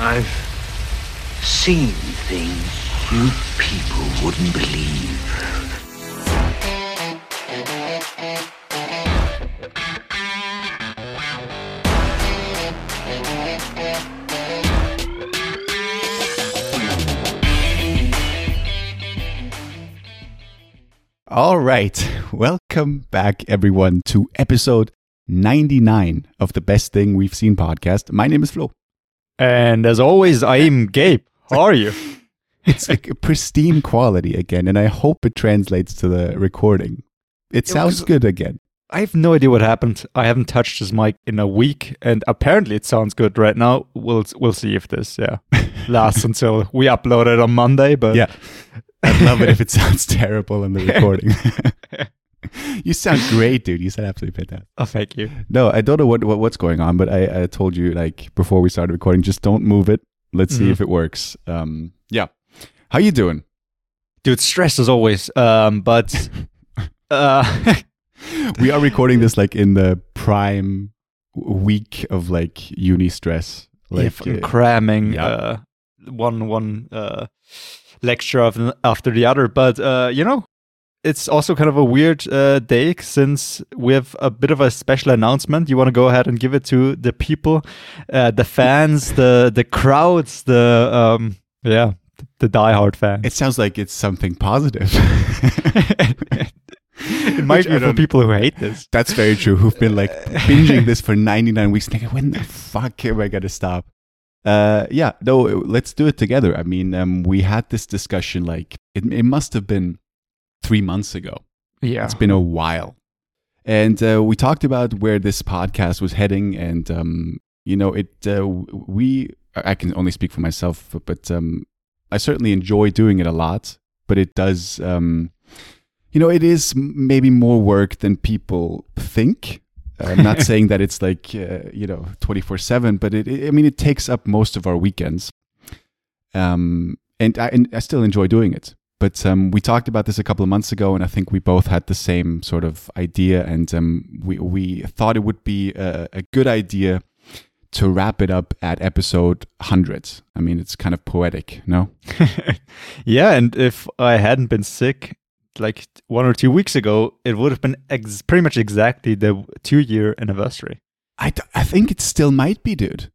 I've seen things you people wouldn't believe. All right. Welcome back, everyone, to episode 99 of the Best Thing We've Seen podcast. My name is Flo. And as always, I am Gabe. How are you? It's like a pristine quality again, and I hope it translates to the recording. It sounds was- good again. I have no idea what happened. I haven't touched this mic in a week, and apparently it sounds good right now. We'll we'll see if this yeah lasts until we upload it on Monday. But Yeah. I'd love it if it sounds terrible in the recording. you sound great, dude. You sound absolutely fantastic. oh, thank you. No, I don't know what, what what's going on, but I, I told you like before we started recording, just don't move it. Let's see Mhm. if it works. Um, yeah. How you doing? Dude, stress as always. Um, but uh, we are recording this like in the prime week of like uni stress. Like uh, cramming yeah. uh, one one uh, lecture of, after the other. But uh, you know, it's also kind of a weird uh, day since we have a bit of a special announcement. You want to go ahead and give it to the people, uh, the fans, the the crowds, the um, yeah, the diehard fans. it sounds like it's something positive. it might Which be for people who hate this. That's very true. Who've been like binging this for 99 weeks. Thinking, when the fuck am I going to stop? Uh, yeah, no, let's do it together. I mean, um, we had this discussion like it, it must have been three months ago. Yeah, It's been a while. And uh, we talked about where this podcast was heading. And, um, you know, it, uh, we, I can only speak for myself, but um, I certainly enjoy doing it a lot. But it does, um, you know, it is maybe more work than people think. I'm not saying that it's like, uh, you know, 24 7, but it, it, I mean, it takes up most of our weekends. Um, and I, and I still enjoy doing it. But um, we talked about this a couple of months ago, and I think we both had the same sort of idea, and um, we we thought it would be a, a good idea to wrap it up at episode hundred. I mean, it's kind of poetic, no? yeah, and if I hadn't been sick like one or two weeks ago, it would have been ex- pretty much exactly the two year anniversary. I, d- I think it still might be, dude.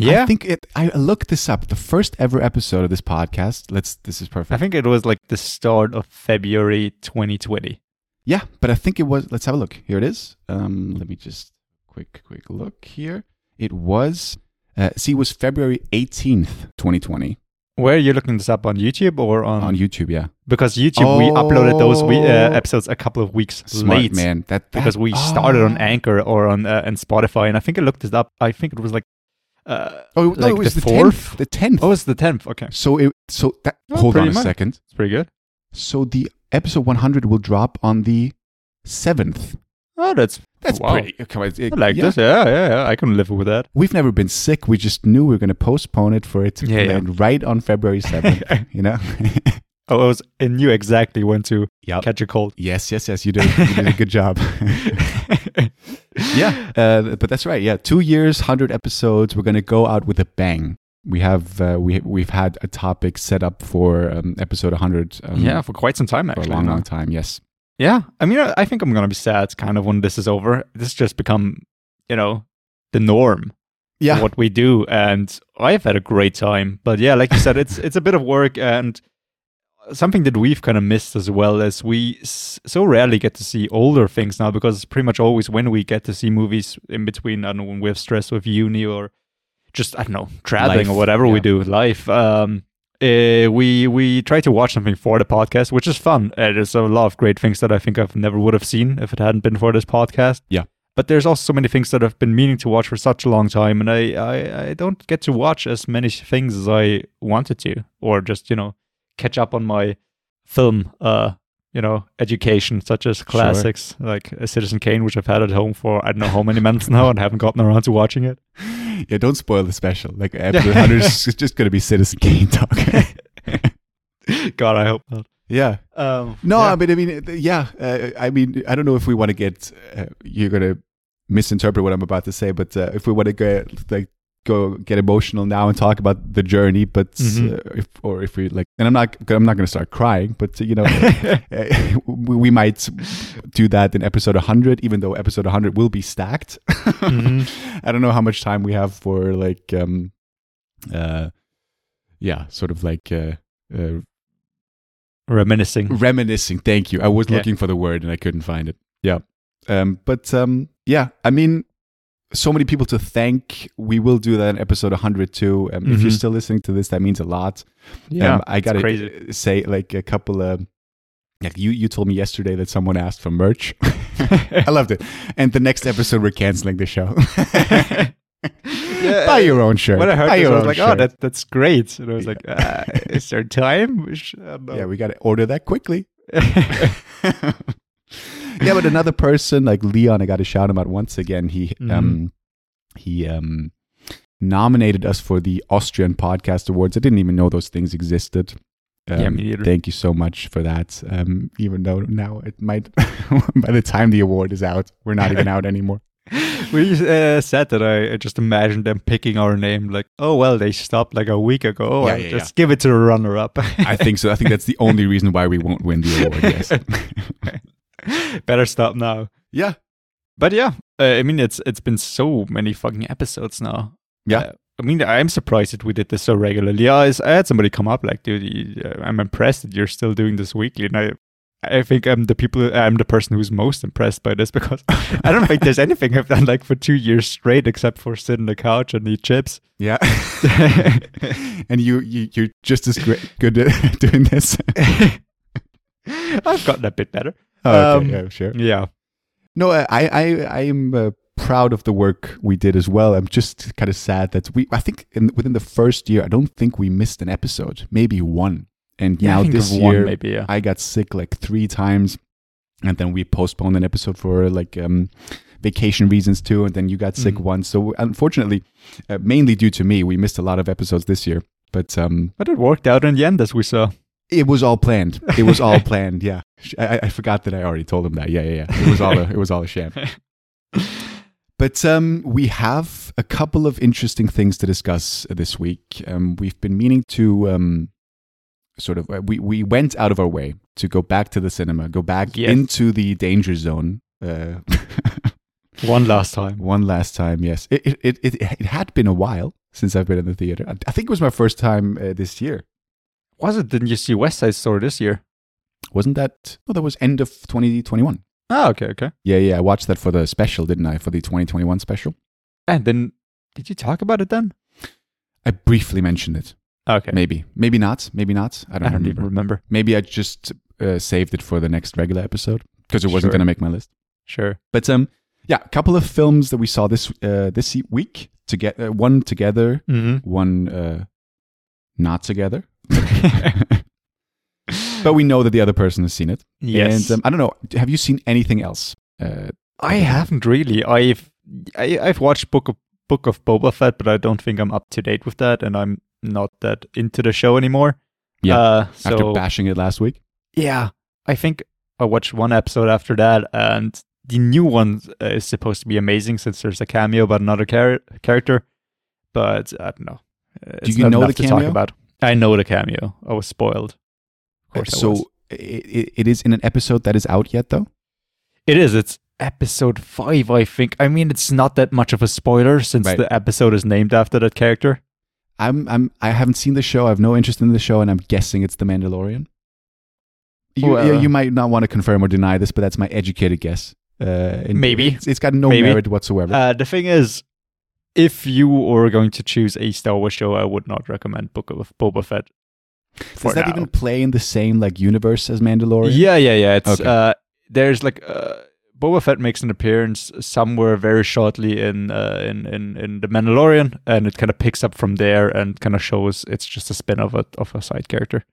I think it. I looked this up. The first ever episode of this podcast. Let's. This is perfect. I think it was like the start of February 2020. Yeah, but I think it was. Let's have a look. Here it is. Um, let me just quick, quick look here. It was. Uh, see, it was February eighteenth, twenty twenty, Where are you looking this up on YouTube or on? on YouTube. Yeah, because YouTube, we uploaded those we- uh, Oh. episodes a couple of weeks smart late. man. That, that Because we started on oh. Anchor or on uh, and Spotify, and I think I looked this up. I think it was like, uh, Oh no, like it was the the fourth? tenth. The tenth. oh, it's the tenth. Okay, So it. So that. Oh, hold on a much. second. it's pretty good. So the episode one hundred will drop on the seventh. Oh, that's That's wow. pretty. Come on, it- I like yeah. this. Yeah, yeah, yeah. I can live with that. We've never been sick. We just knew we were going to postpone it for it to Yeah, yeah. land right on February 7th, you know? Oh, I was I knew exactly when to Yep. catch a cold. Yes, yes, yes. You did, you did a good job. yeah, uh, but that's right. Yeah, two years, 100 episodes. We're going to go out with a bang. We have uh, we we've had a topic set up for um, episode 100. Um, yeah, for quite some time actually. for a long, long time. Yes. Yeah, I mean, I I think I'm gonna be sad kind of when this is over. This has just become, you know, the norm. Yeah. what we do, and I've had a great time. But yeah, like you said, it's it's a bit of work and something that we've kind of missed as well as we s- so rarely get to see older things now because it's pretty much always when we get to see movies in between. I don't know when we have stress with uni or just I don't know traveling Life, or whatever we yeah. do life. Um, uh, we we try to watch something for the podcast, which is fun. Uh, there's a lot of great things that I think I've never would have seen if it hadn't been for this podcast. Yeah. But there's also so many things that I've been meaning to watch for such a long time, and I, I, I don't get to watch as many things as I wanted to, or just you know catch up on my film, uh, you know, education, such as classics like uh, Citizen Kane, which I've had at home for I don't know how many months now, and haven't gotten around to watching it. Yeah, don't spoil the special. Like episode 100 is just going to be Citizen Kane talk. God, I hope not. yeah. Um, No, yeah. I mean, uh, yeah. Uh, I mean, I don't know if we want to get. Uh, you're gonna misinterpret what I'm about to say, but uh, if we want to get like go get emotional now and talk about the journey, but Mhm. uh, if or if we like, and I'm not I'm not going to start crying, but uh, you know, uh, we might do that in episode 100, even though episode 100 will be stacked. Mhm. I don't know how much time we have for like, um, uh, yeah, sort of like uh, uh, Reminiscing. reminiscing. Thank you. I was Yeah. looking for the word and I couldn't find it. Yeah. Um, but um, yeah, I mean, so many people to thank. We will do that in episode 102. Um, If you're Mhm. still listening to this, that means a lot. Yeah, um, I gotta crazy. say like a couple of. Like you, you told me yesterday that someone asked for merch. I loved it. And the next episode, we're canceling the show. Buy your own shirt. When I heard Buy this, I was like, "Oh, shirt. that that's great." And I was like, uh, "Is there time?" We sh- I don't know. Yeah, we got to order that quickly. Yeah, but another person like Leon, I got to shout him out once again. He Mhm. um he um nominated us for the Austrian Podcast Awards. I didn't even know those things existed. Um, Yeah. Thank you so much for that. Um, even though now it might, by the time the award is out, we're not even out anymore. we uh, said that I, I just imagined them picking our name, like, "Oh well, they stopped like a week ago. Yeah, yeah, just give it to the runner-up." I think so. I think that's the only reason why we won't win the award. Yes. Better stop now. yeah. But yeah, uh, I mean, it's it's been so many fucking episodes now. Yeah. Uh, I mean, I'm surprised that we did this so regularly. Yeah, I I had somebody come up like, dude, you, uh, I'm impressed that you're still doing this weekly. And I, I think I'm the people, I'm the person who's most impressed by this because I don't think there's anything I've done like for two years straight except for sit on the couch and eat chips. Yeah. and you, you you're just as great, good at doing this. I've gotten a bit better. Oh, Um, yeah, sure. Yeah. No, I I I am uh, proud of the work we did as well. I'm just kind of sad that we. I think in, within the first year, I don't think we missed an episode, maybe one. And Yeah, now this of one, year, maybe, yeah. I got sick like three times, and then we postponed an episode for like um, vacation reasons too. And then you got sick Mhm. once. So unfortunately, uh, mainly due to me, we missed a lot of episodes this year. But um, But it worked out in the end, as we saw. It was all planned. It was all planned. Yeah, I, I- forgot that I already told him that. Yeah, yeah, yeah. It was all a, it was all a sham. But um, we have a couple of interesting things to discuss this week. Um, we've been meaning to um, sort of uh, we we went out of our way to go back to the cinema, go back Yes. into the danger zone. Uh, One last time. one last time, yes. It, it it it had been a while since I've been in the theater. I, I think it was my first time uh, this year. Was it? Didn't you see West Side Story this year? Wasn't that? Oh, that was end of 2021. Oh, okay, okay. Yeah, yeah. I watched that for the special, didn't I? For the 2021 special. And then, did you talk about it then? I briefly mentioned it. Okay. Maybe, maybe not. Maybe not. I don't, I don't remember. even remember. Maybe I just uh, saved it for the next regular episode because it wasn't Sure. going to make my list. Sure. But um, yeah, a couple of films that we saw this uh, this week to get uh, one together, Mm-hmm. one uh, not together. But we know that the other person has seen it. yes. And um, I don't know. Have you seen anything else? Uh, I haven't really. I've I, I've watched Book of Book of Boba Fett, but I don't think I'm up to date with that, and I'm not that into the show anymore. Yeah, Uh, after so bashing it last week. yeah, I think I watched one episode after that, and the new one uh, is supposed to be amazing since there's a cameo about another char- character. But I don't know. Uh, Do it's you not know the to talk cameo? about? I know the cameo. I was spoiled. Of course, I so was. it, it is in an episode that is out yet, though. It is. It's episode five, I think. I mean, it's not that much of a spoiler since Right. the episode is named after that character. I'm I'm I haven't seen the show. I have no interest in the show, and I'm guessing it's The Mandalorian. You, Well- you, you might not want to confirm or deny this, but that's my educated guess. Uh, Maybe. it's, it's got no Maybe. merit whatsoever. Uh, the thing is, if you were going to choose a Star Wars show, I would not recommend Book of Boba Fett. Does that now. even play in the same like universe as Mandalorian? Yeah, yeah, yeah. It's Okay. uh, there's like uh, Boba Fett makes an appearance somewhere very shortly in uh, in, in in the Mandalorian, and it kind of picks up from there and kind of shows it's just a spin of a of a side character.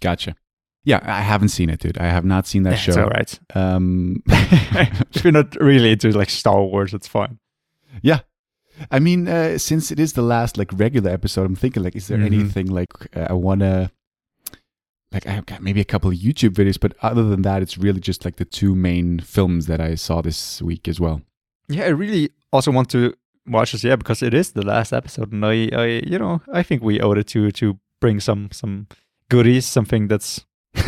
Gotcha. Yeah, I haven't seen it, dude. I have not seen that It's show. all right. Um, if you're not really into like Star Wars, it's fine. yeah. I mean, uh, since it is the last like regular episode, I'm thinking like, is there Mhm. anything like uh, I wanna like I've got maybe a couple of YouTube videos, but other than that, it's really just like the two main films that I saw this week as well. Yeah, I really also want to watch this. Yeah, because it is the last episode, and I, I, you know, I think we owe it to to bring some some goodies, something that's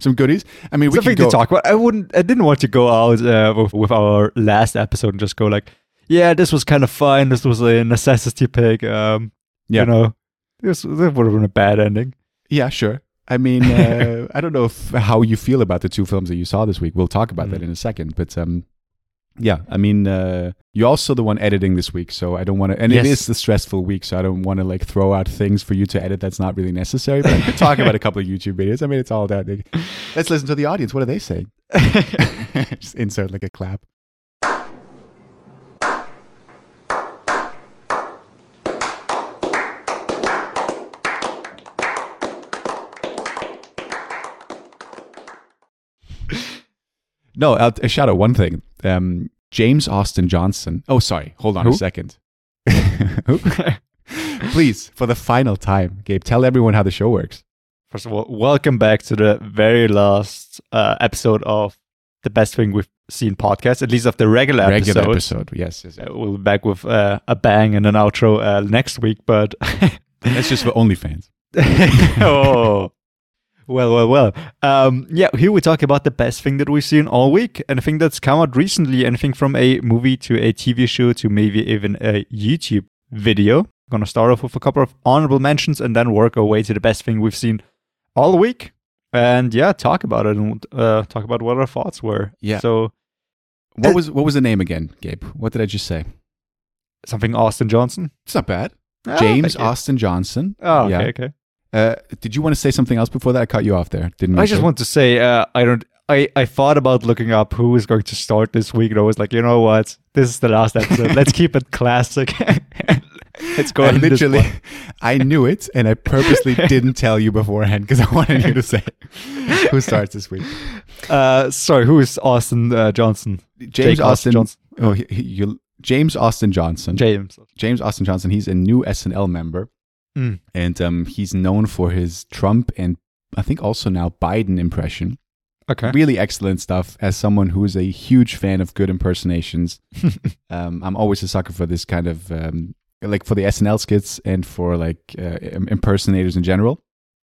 Some goodies. I mean, we something could go. to talk about. I wouldn't. I didn't want to go out uh, with, with our last episode and just go like, yeah, this was kind of fun. This was a necessity pick. Um, Yeah. you know, this, this would have been a bad ending. Yeah, sure. I mean, uh, I don't know if, how you feel about the two films that you saw this week. We'll talk about that Mm. in a second. But um, yeah, I mean, uh, you're also the one editing this week, so I don't want to. And it Yes. is the stressful week, so I don't want to like throw out things for you to edit that's not really necessary. But I could talk about a couple of YouTube videos. I mean, it's all that. Let's listen to the audience. What are they saying? Just insert like a clap. No, I'll, a shout out one thing. Um, James Austin Johnson. Oh, sorry. Hold on a second. Please, for the final time, Gabe, tell everyone how the show works. First of all, welcome back to the very last uh, episode of the best thing we've seen podcast, at least of the regular, Regular episodes. episode. Yes. yes, yes. Uh, we'll be back with uh, a bang and an outro uh, next week, but That's just for OnlyFans. oh. Well, well, well. Um, yeah, here we talk about the best thing that we've seen all week. Anything that's come out recently, anything from a movie to a TV show to maybe even a YouTube video. I'm gonna start off with a couple of honorable mentions and then work our way to the best thing we've seen all week. And yeah, talk about it and uh, talk about what our thoughts were. Yeah. So What was what was the name again, Gabe? What did I just say? something Austin Johnson. It's not bad. Ah, James. Austin Johnson. Oh, okay, Yeah. okay. Uh, did you want to say something else before that? I cut you off there. Didn't I just want to say, uh, I don't. I, I thought about looking up who is going to start this week, and I was like, you know what? This is the last episode. Let's keep it classic. Let's go. I literally. I knew it, and I purposely didn't tell you beforehand because I wanted you to say who starts this week. Uh, sorry, who is Austin uh, Johnson? James Jake Austin. Johnson. Oh, he, he, you, James Austin Johnson. James. James Austin Johnson. He's a new SNL member, Mm. and um, he's known for his Trump and I think also now Biden impression. Okay. Really excellent stuff. As someone who is a huge fan of good impersonations, um, I'm always a sucker for this kind of um, like for the SNL skits and for like uh, impersonators in general.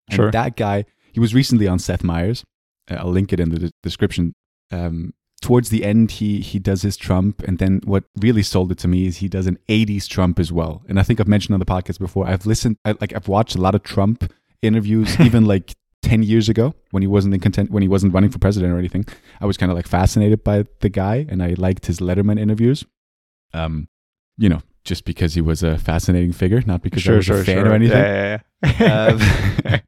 And Sure. that guy, he was recently on Seth Meyers. Uh, I'll link it in the de- description. Um, towards the end, he he does his Trump, and then what really sold it to me is he does an '80s Trump as well. And I think I've mentioned on the podcast before. I've listened, I, like I've watched a lot of Trump interviews, even like. 10 years ago when he wasn't in content when he wasn't running for president or anything i was kind of like fascinated by the guy and i liked his letterman interviews um you know just because he was a fascinating figure not because i was a fan or anything Yeah, yeah, yeah. Um,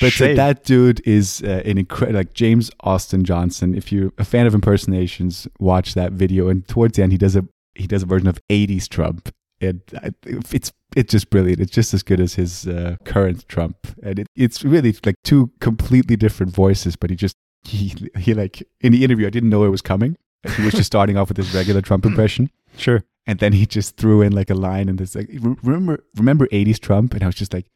but uh, that dude is uh, an incredible, like James Austin Johnson. If you're a fan of impersonations, watch that video. And towards the end, he does a he does a version of '80s Trump. And it's it's just brilliant. It's just as good as his uh, current Trump, and it, it's really like two completely different voices. But he just he he like in the interview, I didn't know it was coming. He was just starting off with his regular Trump impression, sure. and then he just threw in like a line and it's like remember remember 80s Trump and I was just like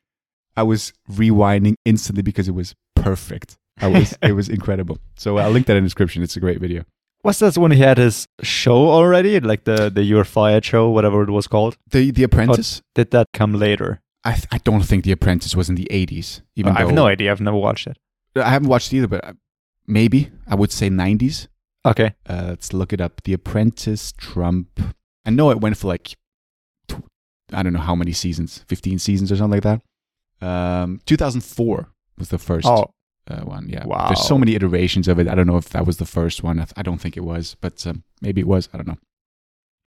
I was rewinding instantly because it was perfect. I was it was incredible. So I'll link that in the description. It's a great video. What's that when he had his show already? Like the, the You're Fired show, whatever it was called? The The Apprentice. Did that come later? I th- I don't think The Apprentice was in the 80s. Even I have no idea. I've never watched it. I haven't watched it either, but uh, maybe I would say 90s. Okay. Uh, let's look it up. The Apprentice Trump. I know it went for like I don't know how many seasons, 15 seasons or something like that. Um, 2004 was the first. Oh, uh, one. Yeah. Wow. There's so many iterations of it. I don't know if that was the first one. I, th- I don't think it was, but um, maybe it was. I don't know.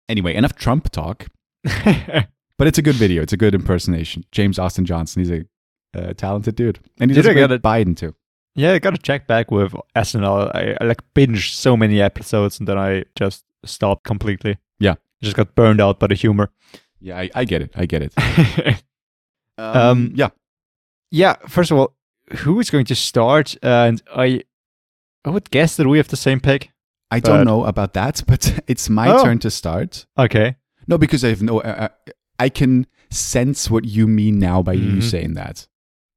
Anyway, enough Trump talk. But it's a good video. It's a good impersonation. James Austin Johnson. He's a uh, talented dude, and he Did does a it? Biden too. yeah, I gotta check back with SNL. I, I like binged so many episodes and then I just stopped completely. Yeah. Just got burned out by the humor. Yeah, I, I get it. I get it. Um, yeah. Yeah, first of all, who is going to start? And I I would guess that we have the same pick. I don't know about that, but it's my Oh. turn to start. Okay. No, because I have no. Uh, I can sense what you mean now by you Mhm. saying that.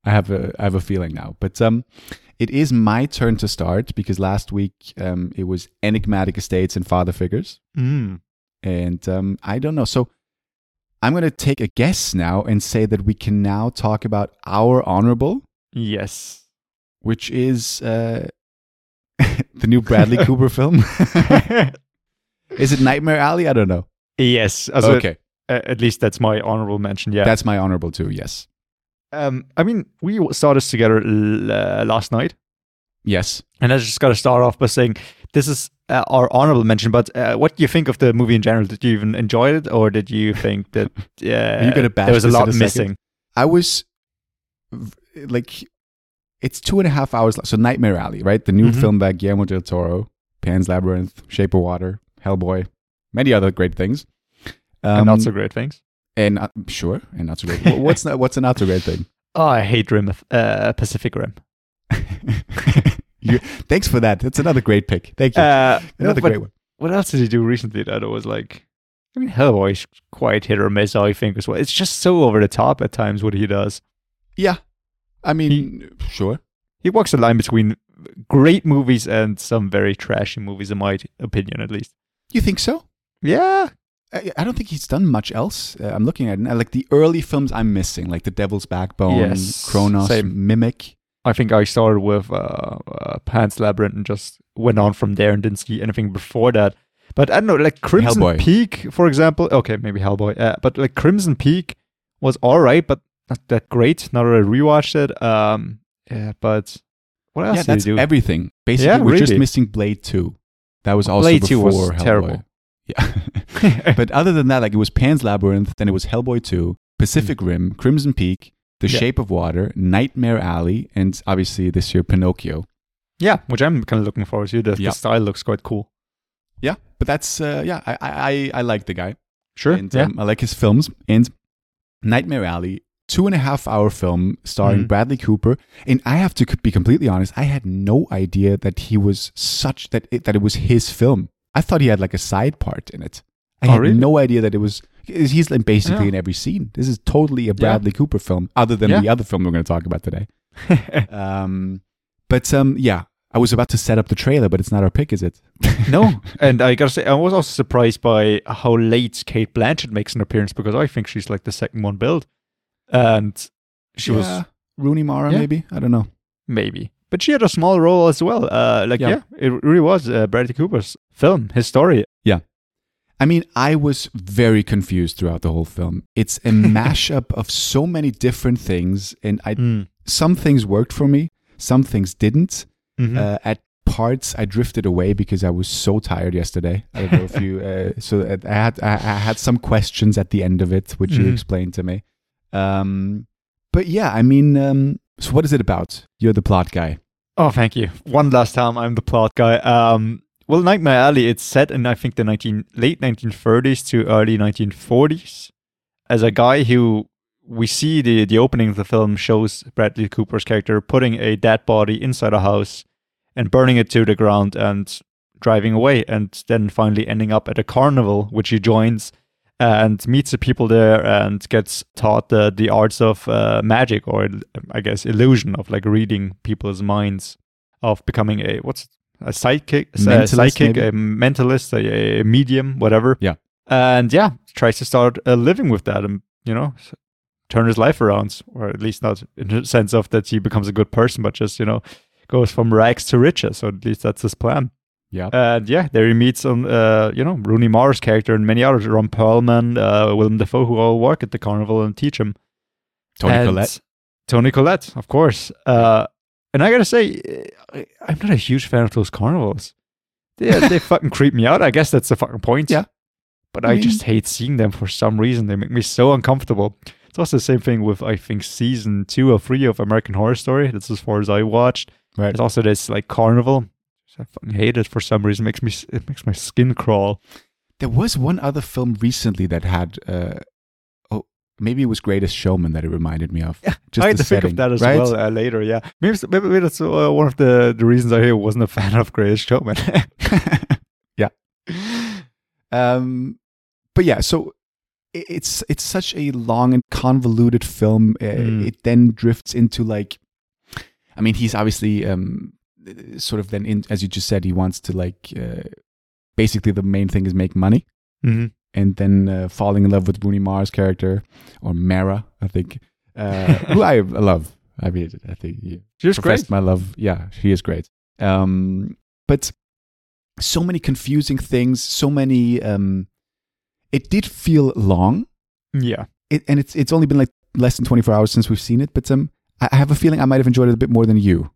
I have a I have a feeling now, but um, it is my turn to start because last week um it was enigmatic estates and father figures, Mm. and um, I don't know. So I'm going to take a guess now and say that we can now talk about our honorable, Yes. which is uh, the new Bradley Cooper film. is it Nightmare Alley? I don't know. yes. Also, okay, uh, at least that's my honorable mention. Yeah. that's my honorable too. Yes, um, I mean, we saw this together l- uh, last night. yes. And I just got to start off by saying this is uh, our honorable mention. But uh, what do you think of the movie in general? Did you even enjoy it, or did you think that uh, you gonna bash there was a lot a missing? I was like, it's two and a half hours. So Nightmare Alley, right? The new Mhm. film by Guillermo del Toro, Pan's Labyrinth, Shape of Water, Hellboy, many other great things. Um, and not so great things. And uh, sure, and not so great. What's not, what's a not so great thing? Oh, I hate Rim uh, Pacific Rim. you, thanks for that. That's another great pick. Thank you. Uh, another but great one. What else did he do recently that it was like? I mean, Hellboy's quite hit or miss. I think as well. It's just so over the top at times what he does. Yeah, I mean, sure. He walks the line between great movies and some very trashy movies, in my opinion, at least. You think so? Yeah, I, I don't think he's done much else. Uh, I'm looking at it, like the early films I'm missing, like The Devil's Backbone, Yes, Cronos, same. Mimic. I think I started with uh, uh, Pan's Labyrinth and just went on from there and didn't see anything before that. But I don't know, like Crimson Hellboy. Peak, for example. Okay, maybe Hellboy. Uh, but like Crimson Peak was all right, but not that great. Now that I rewatched it, um, yeah. But what else Yeah, did that's do? everything. Basically, Yeah, we're just missing Blade 2. That was also Blade 2 before was Hellboy. terrible. Yeah. but other than that, like it was Pan's Labyrinth, then it was Hellboy 2, Pacific Rim, Crimson Peak, The. Yeah. Shape of Water, Nightmare Alley, and obviously this year Pinocchio. yeah, which I'm kind of looking forward to. The, Yeah. the style looks quite cool. Yeah, but that's uh, yeah, I, I I like the guy. Sure. And yeah. um, I like his films. And Nightmare Alley, two and a half hour film starring Mhm. Bradley Cooper. And I have to be completely honest, I had no idea that he was such that it, that it was his film. I thought he had like a side part in it. I Oh, had really? no idea that it was. He's like basically Yeah. in every scene. This is totally a Bradley Cooper film, other than Yeah. the other film we're going to talk about today. Um, but um, yeah, I was about to set up the trailer, but it's not our pick, is it? no, and I gotta say, I was also surprised by how late Cate Blanchett makes an appearance because I think she's like the second one billed, and she was Rooney Mara, Yeah. maybe. I don't know. maybe, but she had a small role as well. Uh, like Yeah. yeah, it really was uh, Bradley Cooper's film, his story. I mean, I was very confused throughout the whole film. It's a mashup of so many different things, and I Mm. some things worked for me, some things didn't. Mhm. Uh, at parts, I drifted away because I was so tired yesterday. I don't know if you. Uh, so I had I, I had some questions at the end of it, which you Mhm. explained to me. Um, but yeah, I mean, um, so what is it about? You're the plot guy. Oh, thank you. One last time, I'm the plot guy. Um, well, Nightmare Alley, it's set in I think the 19 late 1930s to early 1940s. As a guy who we see the the opening of the film shows Bradley Cooper's character putting a dead body inside a house and burning it to the ground and driving away, and then finally ending up at a carnival, which he joins and meets the people there and gets taught the, the arts of uh, magic or I guess illusion of like reading people's minds of becoming a what's a psychic, a Mentalist, psychic, maybe? a mentalist, a, a medium, whatever. Yeah. and yeah, tries to start uh, living with that and you know turn his life around, or at least not in the sense of that he becomes a good person, but just you know goes from rags to riches. So at least that's his plan. Yeah. And yeah, there he meets um, uh, you know, Rooney Mara's character and many others, Ron Perlman, uh, Willem Dafoe, who all work at the carnival and teach him. Toni And Collette. Toni Collette, of course. Uh, and I gotta say, I- I'm not a huge fan of those carnivals. They, they fucking creep me out. I guess that's the fucking point. Yeah. But I I, mean- just hate seeing them for some reason. They make me so uncomfortable. It's also the same thing with, I think, season two or three of American Horror Story. That's as far as I watched. Right. It's also this like carnival. I fucking hate it for some reason. It makes me it makes my skin crawl. There was one other film recently that had. Uh, maybe it was Greatest Showman that it reminded me of. Yeah, just I had to think of that as right? well uh, later. Yeah, maybe maybe that's uh, one of the, the reasons I wasn't a fan of Greatest Showman. yeah. Um, but yeah, so i- it's it's such a long and convoluted film. Uh, Mm. It then drifts into like, I mean, he's obviously um, sort of then in as you just said, he wants to like, uh, basically the main thing is make money. hmm and then uh, falling in love with Rooney Mara's character or Mara, I think, uh, who I love. I mean, I think he She was great. my love. Yeah, she is great. Um, but so many confusing things, so many. Um, it did feel long, Yeah. it, and it's it's only been like less than twenty four hours since we've seen it. But um, I have a feeling I might have enjoyed it a bit more than you.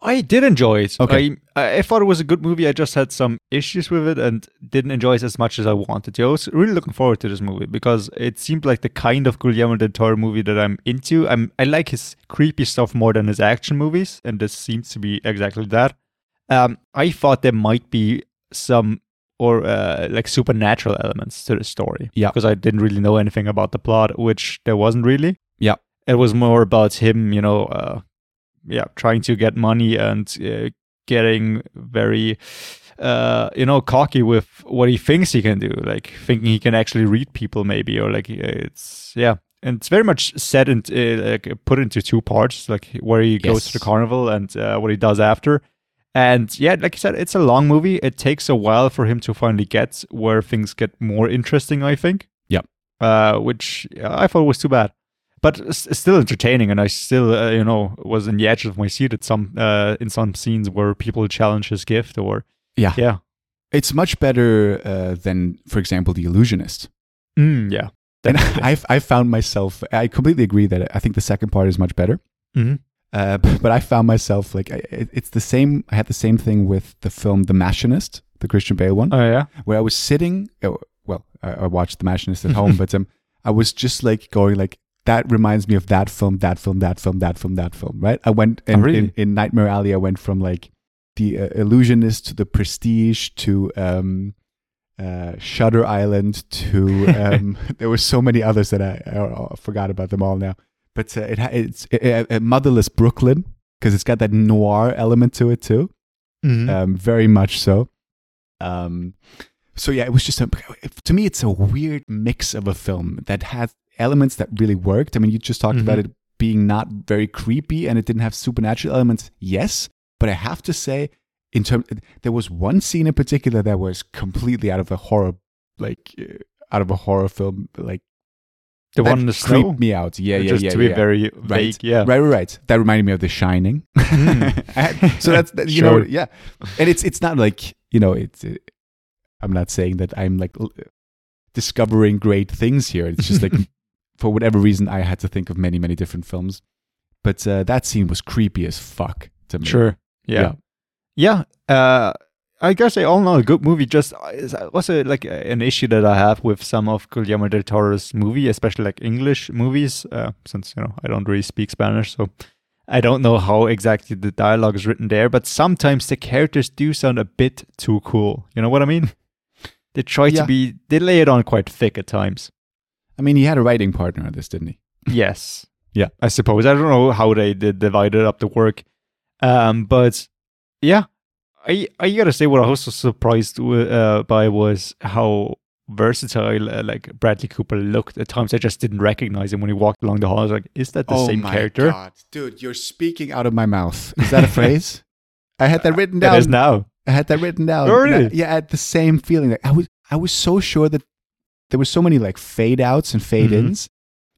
I did enjoy it. Okay. I, I thought it was a good movie. I just had some issues with it and didn't enjoy it as much as I wanted to. I was really looking forward to this movie because it seemed like the kind of Guillermo del Toro movie that I'm into. I'm I like his creepy stuff more than his action movies, and this seems to be exactly that. Um, I thought there might be some or uh, like supernatural elements to the story. Yeah. because I didn't really know anything about the plot, which there wasn't really. Yeah. it was more about him, you know. Uh, yeah, trying to get money and uh, getting very, uh, you know, cocky with what he thinks he can do, like thinking he can actually read people, maybe, or like it's yeah, and it's very much set and uh, like put into two parts, like where he goes to the carnival and uh, what he does after. And yeah, like I said, it's a long movie. It takes a while for him to finally get where things get more interesting. I think. yeah Uh, which I thought was too bad but s- still entertaining and i still uh, you know was in the edge of my seat at some uh, in some scenes where people challenge his gift or Yeah, yeah it's much better uh, than, for example, The Illusionist. mm, yeah And. I've I found myself. I completely agree that I think the second part is much better. Mhm. Uh, but, but I found myself like I, it's the same. I had the same thing with the film The Machinist, the Christian Bale one, oh yeah where I was sitting. Oh, well, I, I watched The Machinist at home, but um, I was just like going like that reminds me of that film, that film, that film, that film, that film. Right? I went in, Oh, really? in, in Nightmare Alley. I went from like the uh, Illusionist to the Prestige to um, uh, Shutter Island to um, there were so many others that I, I, I forgot about them all now. But uh, it it's uh, uh, Motherless Brooklyn because it's got that noir element to it too, Mhm. um, very much so. Um, so yeah, it was just a, to me, it's a weird mix of a film that had elements that really worked. I mean, you just talked about Mhm. it being not very creepy and it didn't have supernatural elements. Yes, but I have to say, in terms, there was one scene in particular that was completely out of a horror, like uh, out of a horror film, like the that one in the creeped snow me out. Yeah, yeah, just yeah, to be yeah. very vague Right. yeah Right, right, right. That reminded me of The Shining. Mm. So that's that- you know, yeah. And it's it's not like you know, it's. uh I'm not saying that I'm like discovering great things here. It's just like for whatever reason, I had to think of many, many different films. But uh, that scene was creepy as fuck to me. sure yeah yeah uh I guess I all know a good movie. Just uh, is also like uh, an issue that I have with some of Guillermo del Toro's movie, especially like English movies, uh, since you know I don't really speak Spanish, so I don't know how exactly the dialogue is written there. But sometimes the characters do sound a bit too cool. You know what I mean? They try Yeah. to be, they lay it on quite thick at times. I mean, he had a writing partner on this, didn't he? Yes. Yeah. I suppose. I don't know how they did divided up the work. Um, but yeah, I I gotta say what I was so surprised uh, by was how versatile uh, like Bradley Cooper looked. At times I just didn't recognize him when he walked along the hall. I was like, is that the same character? Oh god, dude! You're speaking out of my mouth. Is that a phrase? I had that written down. is now. I had that written down. Oh, really? I- yeah, I had the same feeling. Like I was, I was so sure that there were so many like fade outs and fade ins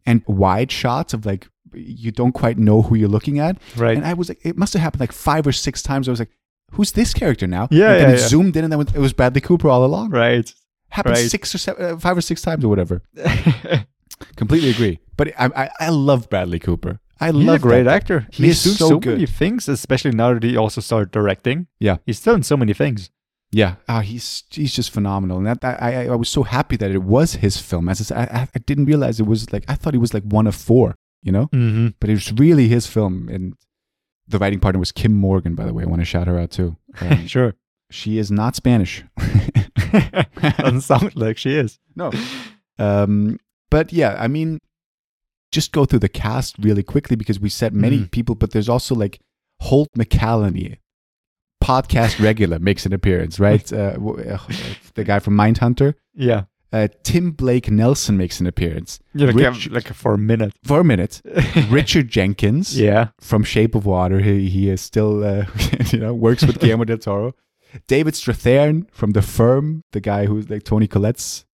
and wide shots of like you don't quite know who you're looking at. Right. And I was like, it must have happened like five or six times. I was like, who's this character now? Yeah, And yeah, it yeah. zoomed in, and then it was Bradley Cooper all along. right. Happened Right. six or seven, uh, five or six times or whatever. Completely agree. But I, I, I love Bradley Cooper. I He's love a great that. actor. He He's is doing so so, good. many things, especially now that he also started directing. Yeah. He's in so many things. Yeah, ah, he's he's just phenomenal, and that, that I I was so happy that it was his film. As I, I, didn't realize it was like I thought he was like one of four, you know, Mm-hmm. but it was really his film. And the writing partner was Kim Morgan, by the way. I want to shout her out too. Um, sure. she is not Spanish. Doesn't sound like she is. no, um, but yeah, I mean, just go through the cast really quickly because we said many Mhm. people, but there's also like Holt McCallany, podcast regular, makes an appearance, right? uh, uh, the guy from Mindhunter. Yeah. Uh, Tim Blake Nelson makes an appearance Yeah, like, Rich- yeah, like for a minute. for a minute. Richard Jenkins yeah. from Shape of Water. He he is still uh, you know works with Guillermo del Toro. David Strathairn from The Firm, the guy who's like Toni Collette's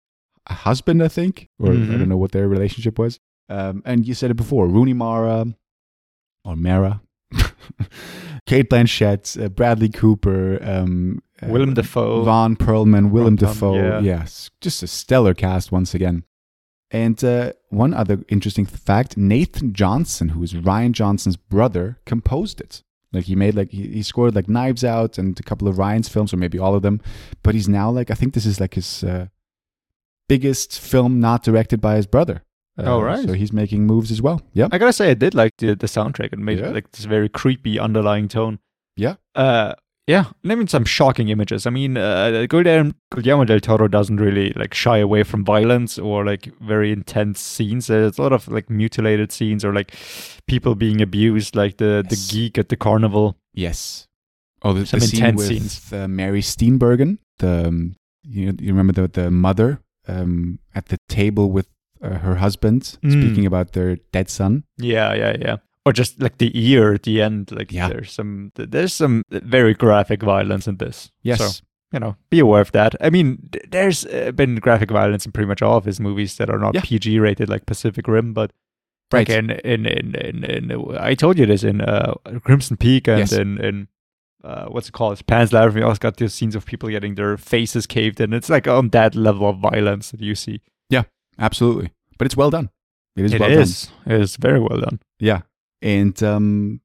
husband, I think, or I Mhm. don't know what their relationship was. Um, and you said it before, Rooney Mara or Mara, Cate Blanchett, uh, Bradley Cooper, um, uh, Willem Dafoe. Von Perlman, Willem Ron Dafoe. yeah. Yes, just a stellar cast once again. And uh, one other interesting fact: Nathan Johnson, who is Rian Johnson's brother, composed it. Like he made like he, he scored like Knives Out and a couple of Rian's films, or maybe all of them. But he's now like I think this is like his uh, biggest film not directed by his brother. Uh, Oh, right. So he's making moves as well. Yeah. I gotta say, I did like the the soundtrack. It made Yeah. like this very creepy underlying tone. Yeah. Uh, yeah. And I mean, some shocking images. I mean, uh, Guillermo, Guillermo del Toro doesn't really like shy away from violence or like very intense scenes. There's a lot of like mutilated scenes or like people being abused, like the Yes. the geek at the carnival. Yes. Oh, the, Some the scene intense with scenes. Uh, Mary Steenburgen, the um, you you remember the the mother um, at the table with uh, her husband Mm. speaking about their dead son. Yeah, yeah, yeah. Or just like the ear at the end. Like Yeah. there's some there's some very graphic violence in this. Yes. So, you know, be aware of that. I mean, th- there's uh, been graphic violence in pretty much all of his movies that are not Yeah. PG rated, like Pacific Rim. But Right. like in in in in, in I told you this in uh, Crimson Peak and Yes. in in uh, what's it called? Pan's Labyrinth. We also got these scenes of people getting their faces caved in. It's like on that level of violence that you see. Absolutely. But it's well done. It is It well is. It is very well done. done. Yeah. And um,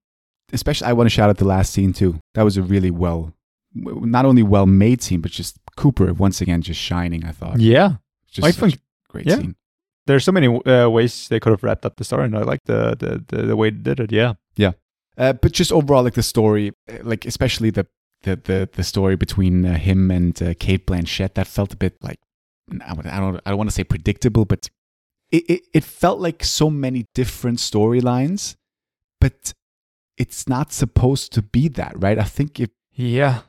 especially, I want to shout out the last scene too. That was a really well, not only well made scene, but just Cooper once again just shining. I thought. Yeah. Just I think great yeah. scene. there's so many uh, ways they could have wrapped up the story, and I like the the, the, the way they did it. Yeah, Yeah. Uh, but just overall, like the story, uh, like especially the the the, the story between uh, him and uh, Cate Blanchett, that felt a bit like I don't I don't, want to say predictable, but it, it it felt like so many different storylines, but it's not supposed to be that, right? I think if yeah,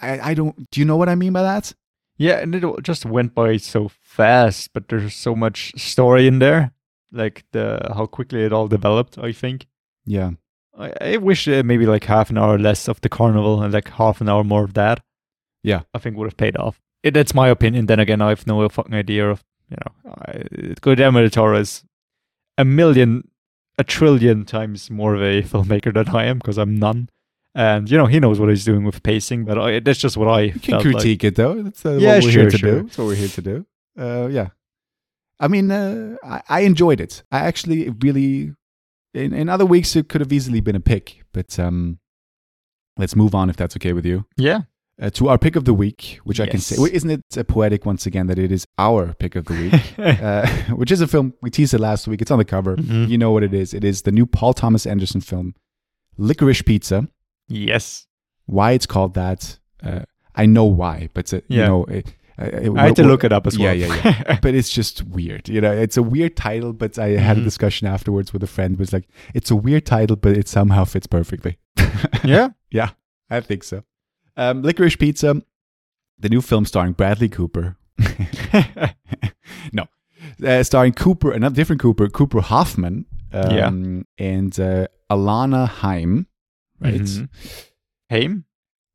I I don't, do you know what I mean by that? yeah, and it just went by so fast. But there's so much story in there, like the how quickly it all developed. I think Yeah, I, I wish uh, maybe like half an hour less of the carnival and like half an hour more of that. Yeah. I think would have paid off. It, that's my opinion. Then again, I have no fucking idea of you know. I, Guillermo del Toro is a million, a trillion times more of a filmmaker than I am because I'm none. And you know he knows what he's doing with pacing, but I, that's just what I you can felt like. critique it though. That's uh, Yeah, what we're sure, here to sure. do. That's what we're here to do. Uh, yeah, I mean, uh, I, I enjoyed it. I actually really, in, in other weeks, it could have easily been a pick, but um, let's move on if that's okay with you. Yeah, Uh, to our pick of the week, which I can say, well, isn't it uh, poetic once again that it is our pick of the week, uh, which is a film we teased it last week. It's on the cover. Mhm. You know what it is. It is the new Paul Thomas Anderson film, Licorice Pizza. yes. Why it's called that, uh, I know why, but uh, you know, it, uh, it- I had to look it up as well. yeah, yeah. yeah. but it's just weird. You know, it's a weird title, but I had a Mhm. discussion afterwards with a friend. Was like, it's a weird title, but it somehow fits perfectly. yeah. yeah, I think so. Um, Licorice Pizza, the new film starring Bradley Cooper. no, uh, starring Cooper, another different Cooper, Cooper Hoffman, um, and uh, Alana Heim, Right, Mhm.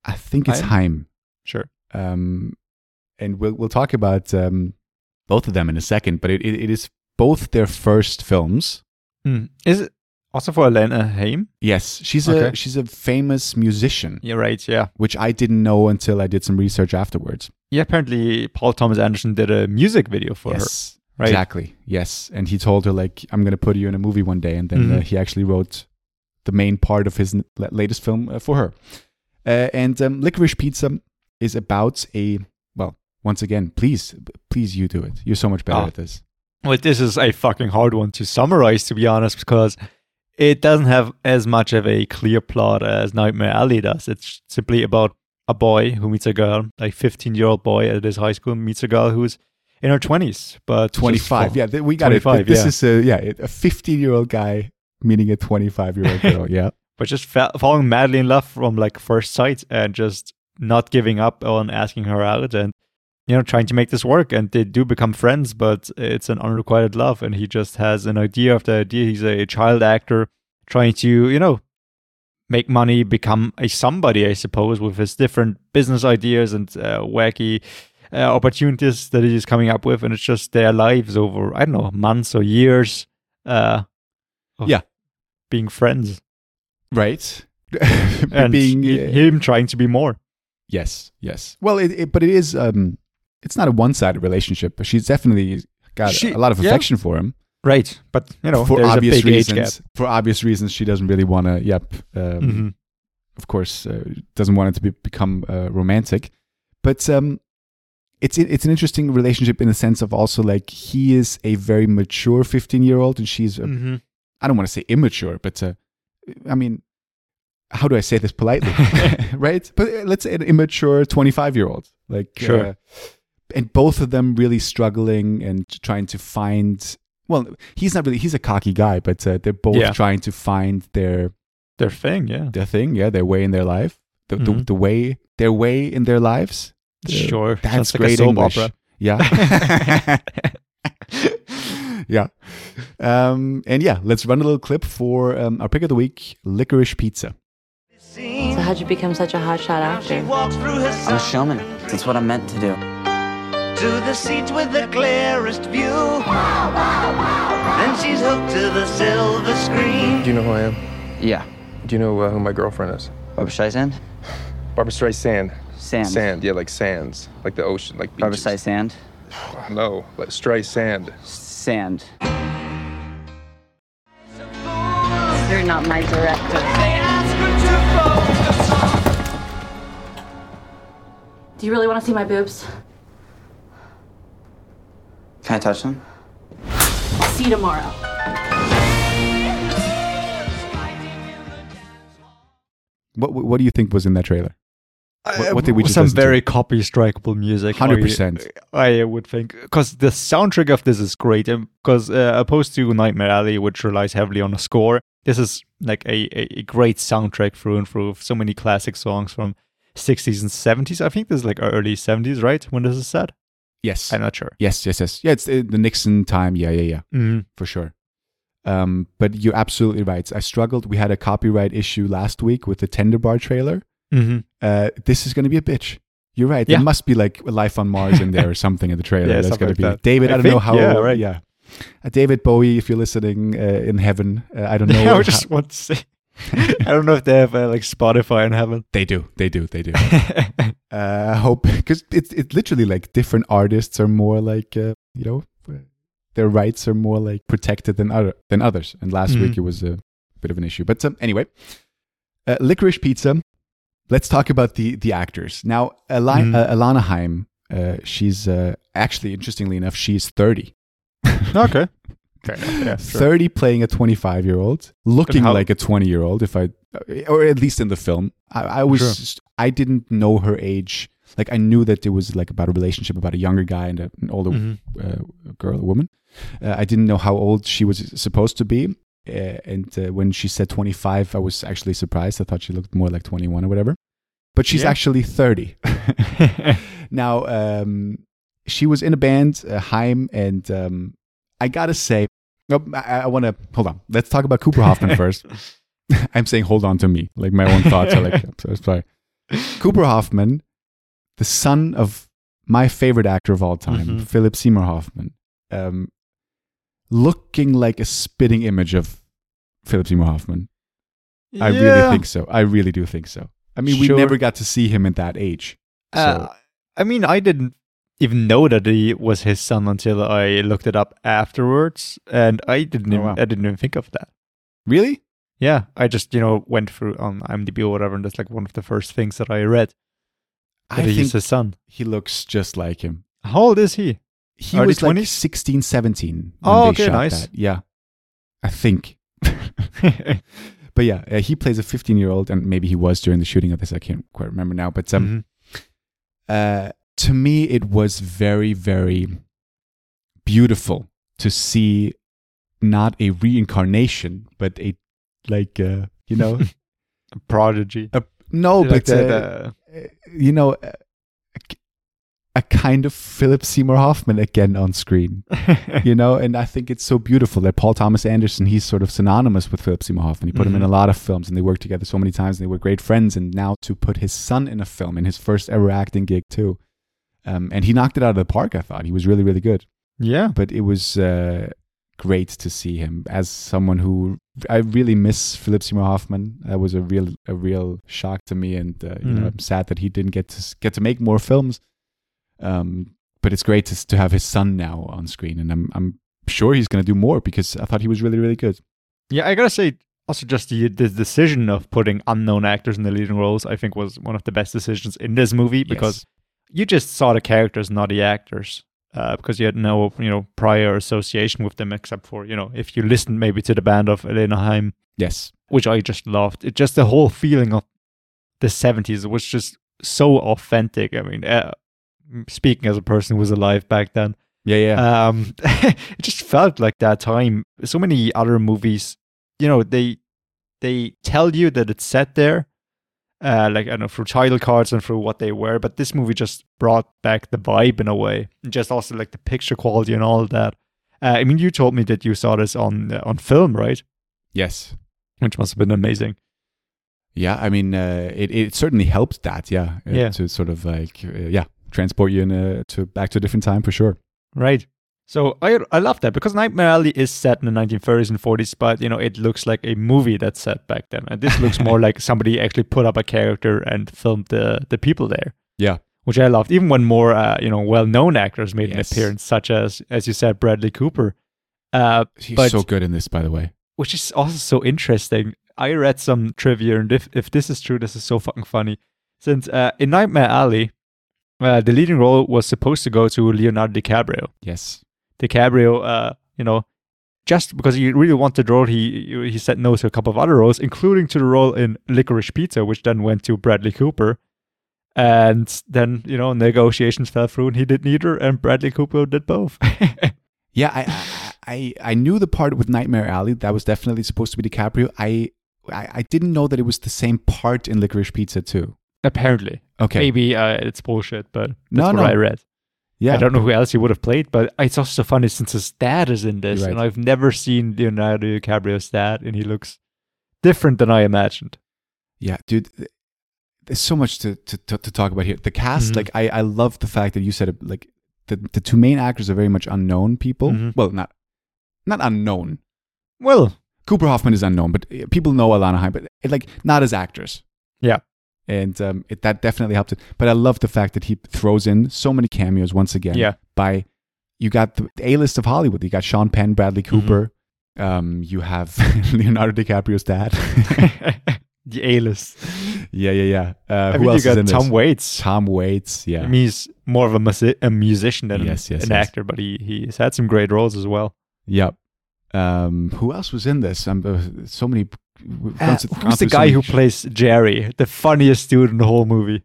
I think it's Heim. Haim. Sure. um, and we'll we'll talk about um, both of them in a second. But it, it, it is both their first films. Hmm. Is it also for Elena Haim? Yes, she's a she's a famous musician, You're right. Yeah. which I didn't know until I did some research afterwards. Yeah. Apparently, Paul Thomas Anderson did a music video for her. yes, right? exactly. Yes, and he told her like, "I'm going to put you in a movie one day," and then uh, Mhm. he actually wrote the main part of his latest film uh, for her. Uh, and um, Licorice Pizza is about a well. Once again, please, please, you do it. You're so much better Ah. at this. Well, this is a fucking hard one to summarize, to be honest, because it doesn't have as much of a clear plot as Nightmare Alley does. It's simply about a boy who meets a girl, like a 15 year old boy at his high school meets a girl who's in her 20s, but 25 yeah we got 25, it this yeah. is a yeah a 15 year old guy meeting a 25 year old girl yeah but just fa- falling madly in love from like first sight and just not giving up on asking her out and you know trying to make this work and they do become friends but it's an unrequited love and he just has an idea of the idea he's a child actor trying to you know make money, become a somebody, I suppose, with his different business ideas and uh, wacky uh, opportunities that he's coming up with, and it's just their lives over I don't know months or years. Uh, Yeah. being friends right and being uh, him trying to be more. yes yes well it, it, but it is um it's not a one-sided relationship but she's definitely got She- a lot of yeah. affection for him Right, but you know, for obvious a big age gap. reasons for obvious reasons she doesn't really want to yep um, Mhm. of course uh, doesn't want it to be, become uh, romantic but um it's it's an interesting relationship in the sense of also like he is a very mature 15 year old and she's a Mhm. I don't want to say immature, but uh, I mean, how do I say this politely? right? But uh, let's say an immature 25 year old. Like, Sure. And both of them really struggling and trying to find. Well, he's not really, he's a cocky guy, but uh, they're both Yeah. trying to find their Their thing, yeah. their thing, yeah, their way in their life, the, the, Mhm. the way, their way in their lives. Sure, That's sounds like a great soap English. opera. Yeah. yeah. Um, and yeah, let's run a little clip for um, our pick of the week licorice pizza. So how'd you become such a hotshot She actor? walks through her I'm a showman. That's what I'm meant to do. To the seats with the clearest view. Wow, wow, wow, Then she's hooked to the silver screen. Do you know who I am? Yeah. Do you know uh, who my girlfriend is? Barbra Streisand? Barbra Streisand. Sand. Sand, yeah, like sands, like the ocean, like Barbara beaches. Streisand? No, like Streisand. Sand. You're not my director. They ask her to focus on Do you really want to see my boobs? Can I touch them? See you tomorrow. What what do you think was in that trailer? What- what did we just Some listen to? very copy strikeable music. 100%. I, I would think because the soundtrack of this is great. Because uh, opposed to Nightmare Alley, which relies heavily on a score, this is like a, a, a great soundtrack through and through. So many classic songs from 60s and 70s. I think this is like early 70s, right? When this is set, Yes. I'm not sure. Yes, yes, yes. Yeah, it's uh, the Nixon time. Yeah, yeah, yeah, Mhm. for sure. Um, but you're absolutely right. I struggled. We had a copyright issue last week with the Tender Bar trailer. Mhm. Uh, this is going to be a bitch. You're right. Yeah. There must be like life on Mars in there or something in the trailer. Yeah, That's going to be that. David. I, I don't know how. yeah, right. Yeah, uh, David Bowie. If you're listening uh, in heaven, uh, I don't know. I how- just want to say, I don't know if they have uh, like Spotify in heaven. they do. They do. They do. uh, I hope because it's it's literally like different artists are more like uh, you know their rights are more like protected than other than others. And last Mhm. week it was a bit of an issue. But um, anyway, uh, licorice pizza. Let's talk about the the actors now. Eli- uh, Alana Haim. Uh, she's uh, actually interestingly enough, she's thirty. okay. Yeah. Sure. 30 playing a 25 year old looking how- like a 20 year old if i or at least in the film i, I was Sure. just- i didn't know her age like i knew that it was like about a relationship about a younger guy and an older Mhm. uh, girl a woman uh, i didn't know how old she was supposed to be uh, and uh, when she said 25 i was actually surprised i thought she looked more like 21 or whatever but she's Yeah. actually 30 now um, she was in a band uh, Haim and um, I gotta say oh, I, I want to hold on. Let's talk about Cooper Hoffman first. I'm saying hold on to me. Like my own thoughts are like I'm so sorry. Cooper Hoffman the son of my favorite actor of all time Mhm. Philip Seymour Hoffman um, looking like a spitting image of Philip Seymour Hoffman. I really think so. I really do think so. I mean we never got to see him at that age so Uh, I mean, I didn't even know that he was his son until I looked it up afterwards, and I didn't. Oh, even, wow. I didn't even think of that. really Yeah, I just you know went through on IMDb or whatever, and that's like one of the first things that I read. That I he's his son. he looks just like him. How old is he? He Early was like 20s? 16, 17. when Oh, okay, nice. that. Yeah, I think. but yeah, uh, he plays a 15 year old, and maybe he was during the shooting of this. I can't quite remember now. But um, Mhm. uh, to me, it was very, very beautiful to see not a reincarnation, but a like uh, you know, A prodigy. a, no, Like but uh, uh, you know, uh, a kind of Philip Seymour Hoffman again on screen. you know, and I think it's so beautiful that Paul Thomas Anderson, he's sort of synonymous with Philip Seymour Hoffman. He put him in a lot of films and they worked together so many times and they were great friends. And now to put his son in a film in his first ever acting gig too. Um, and he knocked it out of the park, I thought. He was really, really good. yeah. But it was uh, great to see him as someone who I really miss Philip Seymour Hoffman. That was a real, a real shock to me. And, uh, you know, Mhm. I'm sad that he didn't get to, get to make more films. Um, but it's great to, to have his son now on screen, and I'm I'm sure he's going to do more because I thought he was really really good. Yeah, I gotta say, also just the the decision of putting unknown actors in the leading roles, I think, was one of the best decisions in this movie because Yes. You just saw the characters, not the actors, uh, because you had no you know prior association with them except for you know if you listened maybe to the band of Alana Haim, yes, which I just loved. It just the whole feeling of the seventies was just so authentic. I mean, uh, speaking as a person who was alive back then, yeah, yeah, um, it just felt like that time. So many other movies, you know, they they tell you that it's set there, uh, like I don't know through title cards and through what they were. But this movie just brought back the vibe in a way, and just also like the picture quality and all that. Uh, I mean, you told me that you saw this on uh, on film, right? yes, Which must have been amazing. yeah. I mean, uh, it it certainly helped that, yeah, uh, Yeah. to sort of like uh, yeah transport you in a, to back to a different time for sure. Right. So I I love that because Nightmare Alley is set in the 1930s and 40s, but you know it looks like a movie that's set back then, and this looks more like somebody actually put up a character and filmed the the people there, Yeah, which I loved. Even when more uh, you know well-known actors made Yes. an appearance, such as as you said Bradley Cooper, uh, he's But- so good in this, by the way. which is also so interesting. I read some trivia, and if if this is true, this is so fucking funny. Since uh, in Nightmare Alley, uh, the leading role was supposed to go to Leonardo DiCaprio. Yes, DiCaprio, uh, you know, just because he really wanted the role, he he said no to a couple of other roles, including to the role in Licorice Pizza, which then went to Bradley Cooper. And then you know negotiations fell through, and he did neither, and Bradley Cooper did both. yeah. I I I, knew the part with Nightmare Alley that was definitely supposed to be DiCaprio. I I, I didn't know that it was the same part in Licorice Pizza too. Apparently, Okay, maybe uh, it's bullshit, but that's No, what no. I read. Yeah, I don't know who else he would have played, but it's also funny since his dad is in this, right. and I've never seen Leonardo DiCaprio's dad, and he looks different than I imagined. Yeah, dude, there's so much to, to, to, talk about here. The cast, Mhm. like, I, I love the fact that you said it, like, the, the two main actors are very much unknown people. Mhm. Well, not not unknown. Well, Cooper Hoffman is unknown, but uh, people know Alana Haim, but uh, like not as actors. Yeah. And um, it, that definitely helped it. But I love the fact that he throws in so many cameos once again. Yeah. by you got the A list of Hollywood. You got Sean Penn, Bradley Mm-hmm. Cooper. Um, you have Leonardo DiCaprio's dad. the A-list. yeah, yeah, yeah. Uh, I who mean, you got Tom this? Waits. Tom Waits, yeah. I mean, he's more of a, musi- a musician than Yes, yes, an yes. actor, but he he's had some great roles as well. Yep. Um, who else was in this? Um, uh, so many. Uh, who's the guy who plays Jerry, the funniest dude in the whole movie?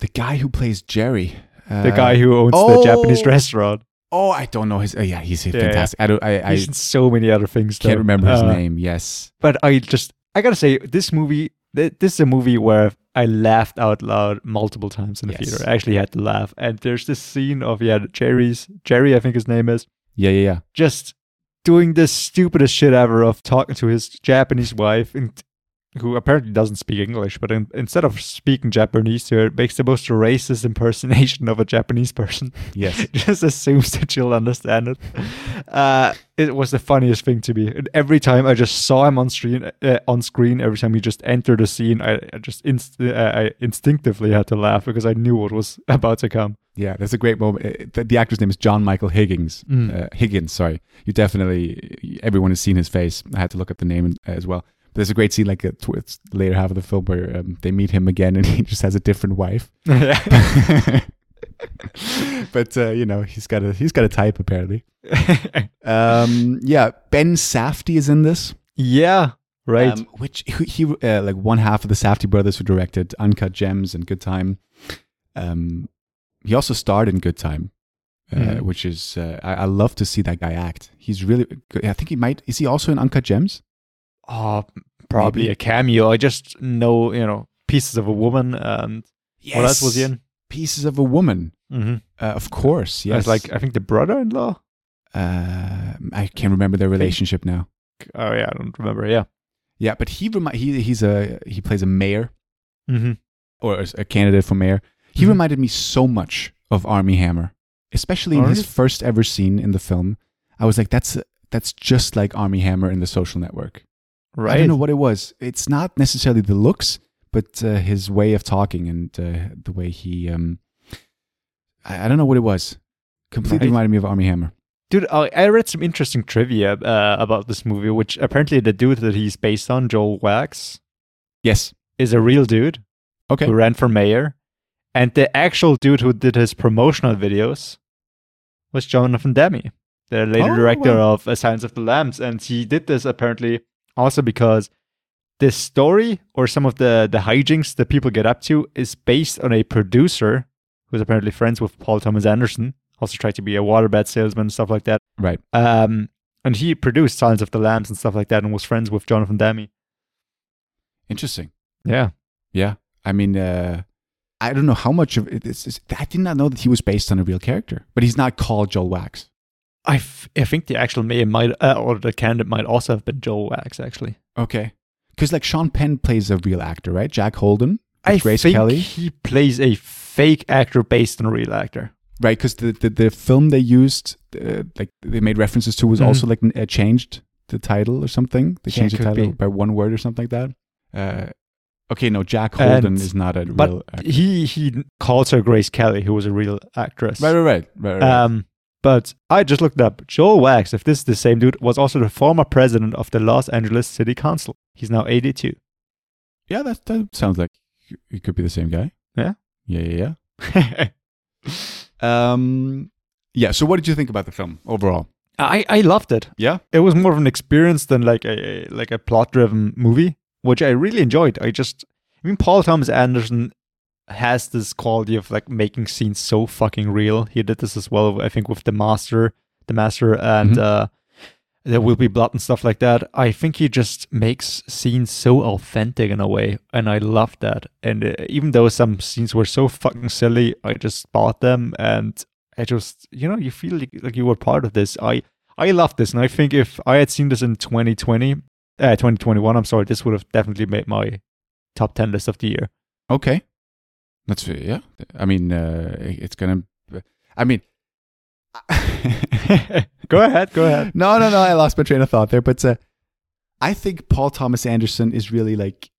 the guy who plays Jerry? The Uh, guy who owns oh! the Japanese restaurant. Oh, I don't know his. Uh, yeah, he's yeah. fantastic. I don't. I, I He's in so many other things. can't remember his Uh, name. Yes. But I just, I gotta say, this movie, th- this is a movie where I laughed out loud multiple times in the Yes. theater. I actually had to laugh. And there's this scene of, yeah, Jerry's, Jerry, I think his name is, Yeah, yeah, yeah. just doing the stupidest shit ever of talking to his Japanese wife, and, who apparently doesn't speak English, but in, instead of speaking Japanese to her, makes the most racist impersonation of a Japanese person. Yes. just assumes that she'll understand it. Uh, it was the funniest thing to me. And every time I just saw him on screen, uh, on screen, every time he just entered the scene, I, I just inst- uh, I instinctively had to laugh because I knew what was about to come. Yeah, that's a great moment. Uh, The, the actor's name is John Michael Higgins. Mm. Uh, Higgins, sorry. You definitely, everyone has seen his face. I had to look up the name as well. But there's a great scene, like uh, towards the later half of the film, where um, they meet him again and he just has a different wife. but uh, you know, he's got a he's got a type apparently. Um, yeah, Ben Safdie is in this. yeah, right. Um, which he, he uh, like one half of the Safdie brothers who directed Uncut Gems and Good Time. Um, he also starred in Good Time, uh, Mhm. which is uh, I, I love to see that guy act. He's really good. I think he might. Is he also in Uncut Gems? Oh, probably Maybe. a cameo. I just know, you know, pieces of a woman and what else was he in? Pieces of a Woman. Mm-hmm. Uh, of course, yes. As like I think the brother-in-law. uh, I can't remember their relationship now. Oh yeah, I don't remember. Yeah. Yeah, but he remi- he he's a he plays a mayor Mm-hmm. or a candidate for mayor. He Mhm. reminded me so much of Armie Hammer, especially in Oh, his first ever scene in the film. I was like, that's that's just like Armie Hammer in The Social Network. Right. I don't know what it was. It's not necessarily the looks, but uh, his way of talking and uh, the way he. Um, I, I don't know what it was. Completely Right. reminded me of Armie Hammer. Dude, I, I read some interesting trivia uh, about this movie, which apparently the dude that he's based on, Joel Wachs, Yes. is a real dude Okay. who ran for mayor. And the actual dude who did his promotional videos was Jonathan Demme, the later Oh, director wow. of A Silence of the Lambs. And he did this apparently also because this story or some of the, the hijinks that people get up to is based on a producer who's apparently friends with Paul Thomas Anderson, also tried to be a waterbed salesman and stuff like that. Right. Um, and he produced Silence of the Lambs and stuff like that and was friends with Jonathan Demme. Interesting. Yeah. Yeah. I mean, uh, I don't know how much of it is. I did not know that he was based on a real character, but he's not called Joel Wachs. I, f- I think the actual mayor might, uh, or the candidate might also have been Joel Wachs, actually. Okay. Because like Sean Penn plays a real actor, right? Jack Holden, I Grace think Kelly, he plays a fake actor based on a real actor. right? Because the, the the film they used, uh, like they made references to, was Mhm. also like uh, changed the title or something. They Yeah, changed the title be. by one word or something like that. Uh, okay, no, Jack Holden And- is not a real But actor. he he calls her Grace Kelly, who was a real actress. Right, right, right, right, right. Um, but I just looked up. Joel Wachs, if this is the same dude, was also the former president of the Los Angeles City Council. He's now 82. yeah, that that sounds like it could be the same guy. Yeah. Yeah, yeah, yeah. Um, yeah. So, what did you think about the film overall? I, I loved it. Yeah. It was more of an experience than like a like a plot driven movie, which I really enjoyed. I just I mean Paul Thomas Anderson has this quality of like making scenes so fucking real. He did this as well, I think, with the master, the master, and Mhm. uh, there will be blood and stuff like that. I think he just makes scenes so authentic in a way, and I love that. And uh, even though some scenes were so fucking silly, I just bought them, and I just you know you feel like, like you were part of this. I I love this, and I think if I had seen this in 2020, uh, 2021, I'm sorry, this would have definitely made my top 10 list of the year. Okay. That's yeah. I mean, uh, it's gonna. I mean, go ahead, go ahead. no, no, no. I lost my train of thought there, but uh, I think Paul Thomas Anderson is really like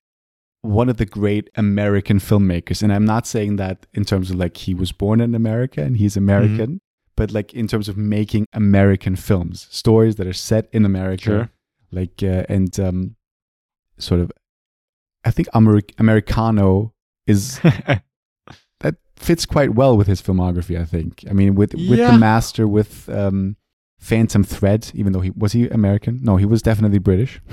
one of the great American filmmakers, and I'm not saying that in terms of like he was born in America and he's American, but like in terms of making American films, stories that are set in America, Sure. Like uh, and um, sort of. I think Ameri- Americano is that fits quite well with his filmography. I think. I mean, with with Yeah. the master, with um, Phantom Thread. Even though he was he American? No, he was definitely British.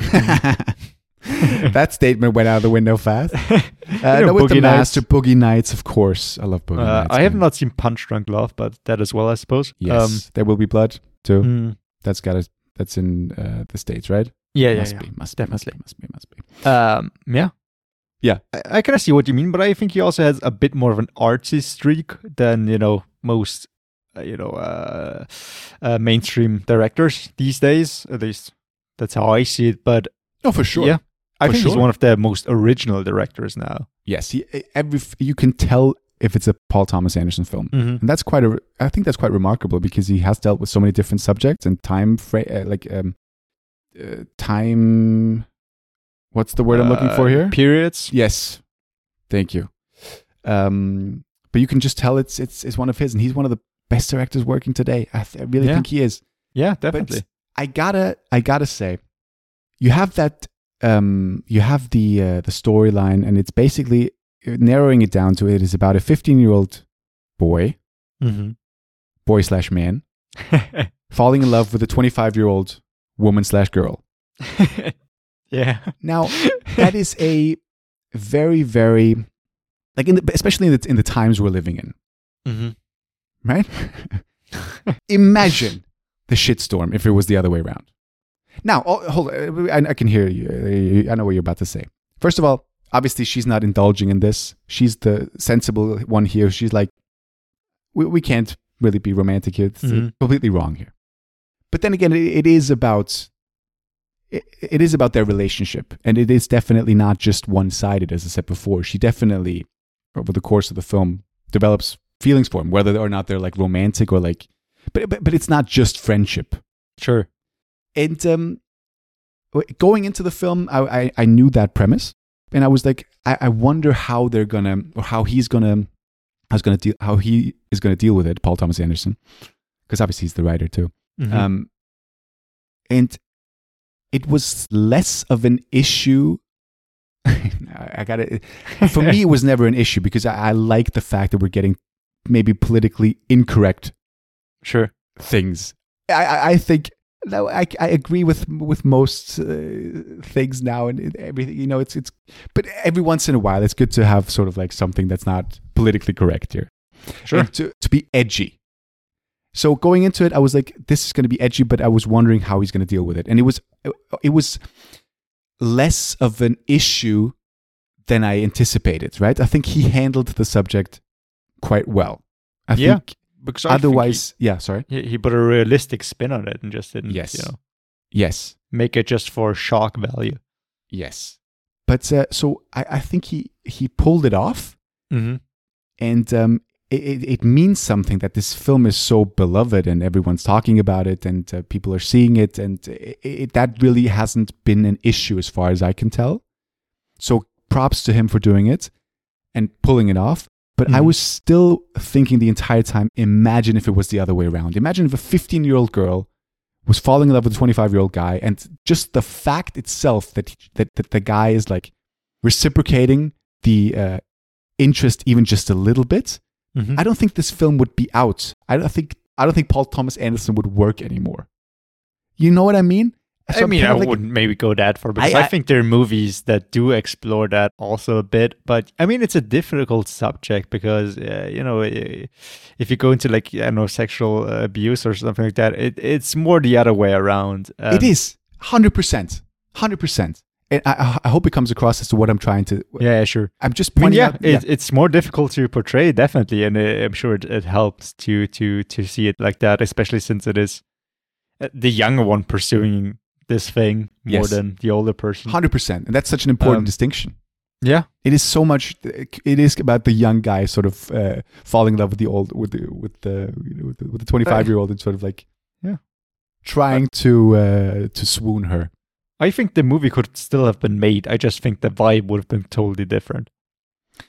that statement went out of the window fast. Uh, know, no, with the Boogie Nights. master, Boogie Nights, of course. I love Boogie Uh, Nights. I have man. not seen Punch Drunk Love, but that as well, I suppose. Yes, there will be blood too. Um, mm, That's got to That's in uh, the states, right? yeah, yeah, must yeah. be. Must definitely. be. Must be. Must be. Must be. Um, yeah. Yeah. I, I kind of see what you mean, but I think he also has a bit more of an artsy streak than, you know, most, uh, you know, uh, uh, mainstream directors these days. At least that's how I see it. But No, for sure. yeah, I For think he's one of the most original directors now. Yes. He, every you can tell if it's a Paul Thomas Anderson film. Mm-hmm. And that's quite a. I think that's quite remarkable because he has dealt with so many different subjects and time frame, uh, like um, uh, time. What's the word I'm looking for here? Periods. Yes, thank you. Um, but you can just tell it's it's it's one of his, and he's one of the best directors working today. I, th- I really Yeah. think he is. Yeah, definitely. But I gotta I gotta say, you have that um you have the uh, the storyline, and it's basically narrowing it down to it is about a 15 year old boy, mm-hmm. boy slash man, falling in love with a 25 year old woman slash girl. yeah. Now that is a very very like in the, especially in the, in the times we're living in, Mm-hmm. right? Imagine the shitstorm if it was the other way around. Now, oh, hold on. I, I can hear you. I know what you're about to say. First of all, obviously, she's not indulging in this. She's the sensible one here. She's like, we, we can't really be romantic here. It's Mhm. completely wrong here. But then again, it, it is about it, it is about their relationship, and it is definitely not just one sided. As I said before, she definitely over the course of the film develops feelings for him, whether or not they're like romantic or like, but but, but it's not just friendship. Sure. And um, going into the film, I, I, I knew that premise, and I was like, I, I wonder how they're gonna, or how he's gonna, how's gonna deal, how he is gonna deal with it, Paul Thomas Anderson, because obviously he's the writer too. Mhm. Um, and it was less of an issue. I got it. For me, it was never an issue because I, I like the fact that we're getting maybe politically incorrect sure. things. I, I, I think no, I, I agree with with most uh, things now and everything. You know, it's it's. But every once in a while, it's good to have sort of like something that's not politically correct here. Sure. And to to be edgy. So going into it, I was like, this is going to be edgy, but I was wondering how he's going to deal with it, and it was it was less of an issue than I anticipated. Right? I think he handled the subject quite well. I Yeah, think Because I otherwise, yeah. Sorry. he, he, he put a realistic spin on it and just didn't, Yes. you know, Yes. make it just for shock value. Yes. But uh, so I, I think he he pulled it off, Mm-hmm. and um, it, it, it means something that this film is so beloved and everyone's talking about it and uh, people are seeing it, and it, it, that really hasn't been an issue as far as I can tell. So props to him for doing it and pulling it off. But I Mhm. was still thinking the entire time imagine if it was the other way around. Imagine if a 15 year old girl was falling in love with a 25 year old guy, and just the fact itself that, that, that the guy is like reciprocating the uh, interest even just a little bit. Mm-hmm. I don't think this film would be out. I don't think I don't think Paul Thomas Anderson would work anymore. You know what I mean? So I mean, I like- wouldn't maybe go that far because I, I- I- think there are movies that do explore that also a bit. But I mean, it's a difficult subject because uh, you know, if you go into like I don't know sexual abuse or something like that, it, it's more the other way around. Um, it is hundred percent, hundred percent. And I, I hope it comes across as to what I'm trying to. Yeah, sure. I'm just I mean, pointing yeah, out. it, it's more difficult to portray, definitely, and uh, I'm sure it, it helps to to to see it like that, especially since it is uh, the younger one pursuing this thing more Yes. than the older person. Hundred percent, and that's such an important Um, distinction. Yeah, It is so much. It is about the young guy sort of uh, falling in love with the old, with the with the you know, with the, with the 25 year old, and sort of like Yeah. trying to uh, to swoon her. I think the movie could still have been made. I just think the vibe would have been totally different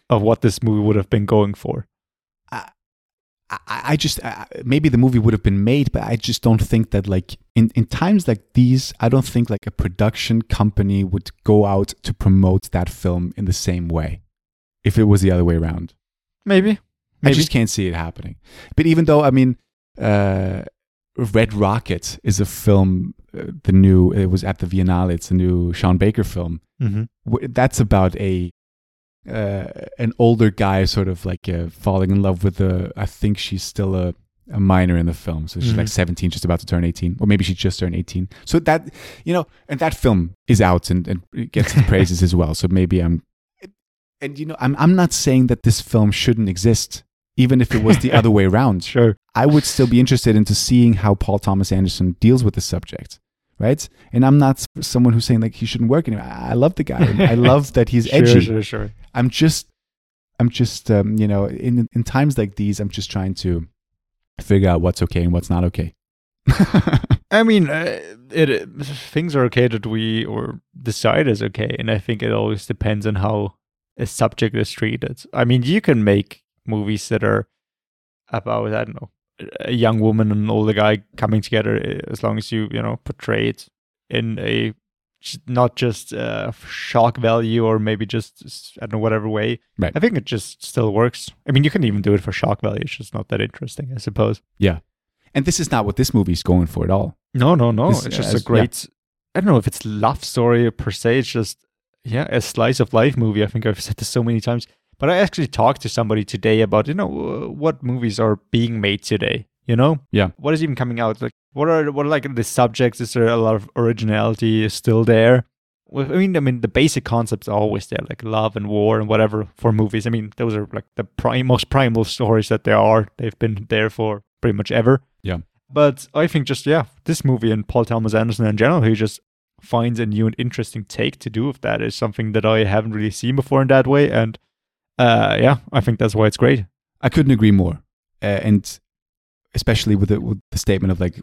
of what this movie would have been going for. I, I just uh, maybe the movie would have been made, but I just don't think that like in, in times like these, I don't think like a production company would go out to promote that film in the same way if it was the other way around. Maybe, I just can't see it happening. But even though I mean, uh, Red Rocket is a film, uh, the new it was at the Biennale. It's a new Sean Baker film. hmm That's about a uh, an older guy sort of like uh, falling in love with a. I think she's still a, a minor in the film, so she's like Mhm. seventeen, just about to turn eighteen, or maybe she just turned eighteen. So that you know, and that film is out and, and gets the praises as well. So maybe I'm, and you know, I'm I'm not saying that this film shouldn't exist, even if it was the other way around. Sure. I would still be interested into seeing how Paul Thomas Anderson deals with the subject, right? And I'm not someone who's saying like he shouldn't work anymore. I love the guy. I love that he's Sure, edgy. sure, sure. I'm just, I'm just, um, you know, in in times like these, I'm just trying to figure out what's okay and what's not okay. I mean, uh, it, it things are okay that we or decide is okay, and I think it always depends on how a subject is treated. I mean, you can make movies that are about I don't know a young woman and an older guy coming together uh, as long as you you know portray it in a not just uh, shock value or maybe just I don't know whatever way. Right. I think it just still works. I mean, you can even do it for shock value. It's just not that interesting, I suppose. yeah, and this is not what this movie's going for at all. No, no, no. This- it's just a great. I don't know if it's love story per se. It's just yeah, a slice of life movie. I think I've said this so many times. But I actually talked to somebody today about you know what movies are being made today. You know, Yeah. what is even coming out? Like, what are what are like the subjects? Is there a lot of originality still there? well, I mean, I mean, the basic concepts are always there, like love and war and whatever for movies. I mean, those are like the prime, most primal stories that there are. They've been there for pretty much ever. Yeah. But I think just yeah, this movie and Paul Thomas Anderson in general, he just finds a new and interesting take to do with that is something that I haven't really seen before in that way. And uh, yeah, I think that's why it's great. I couldn't agree more. Uh, and especially with the, with the statement of like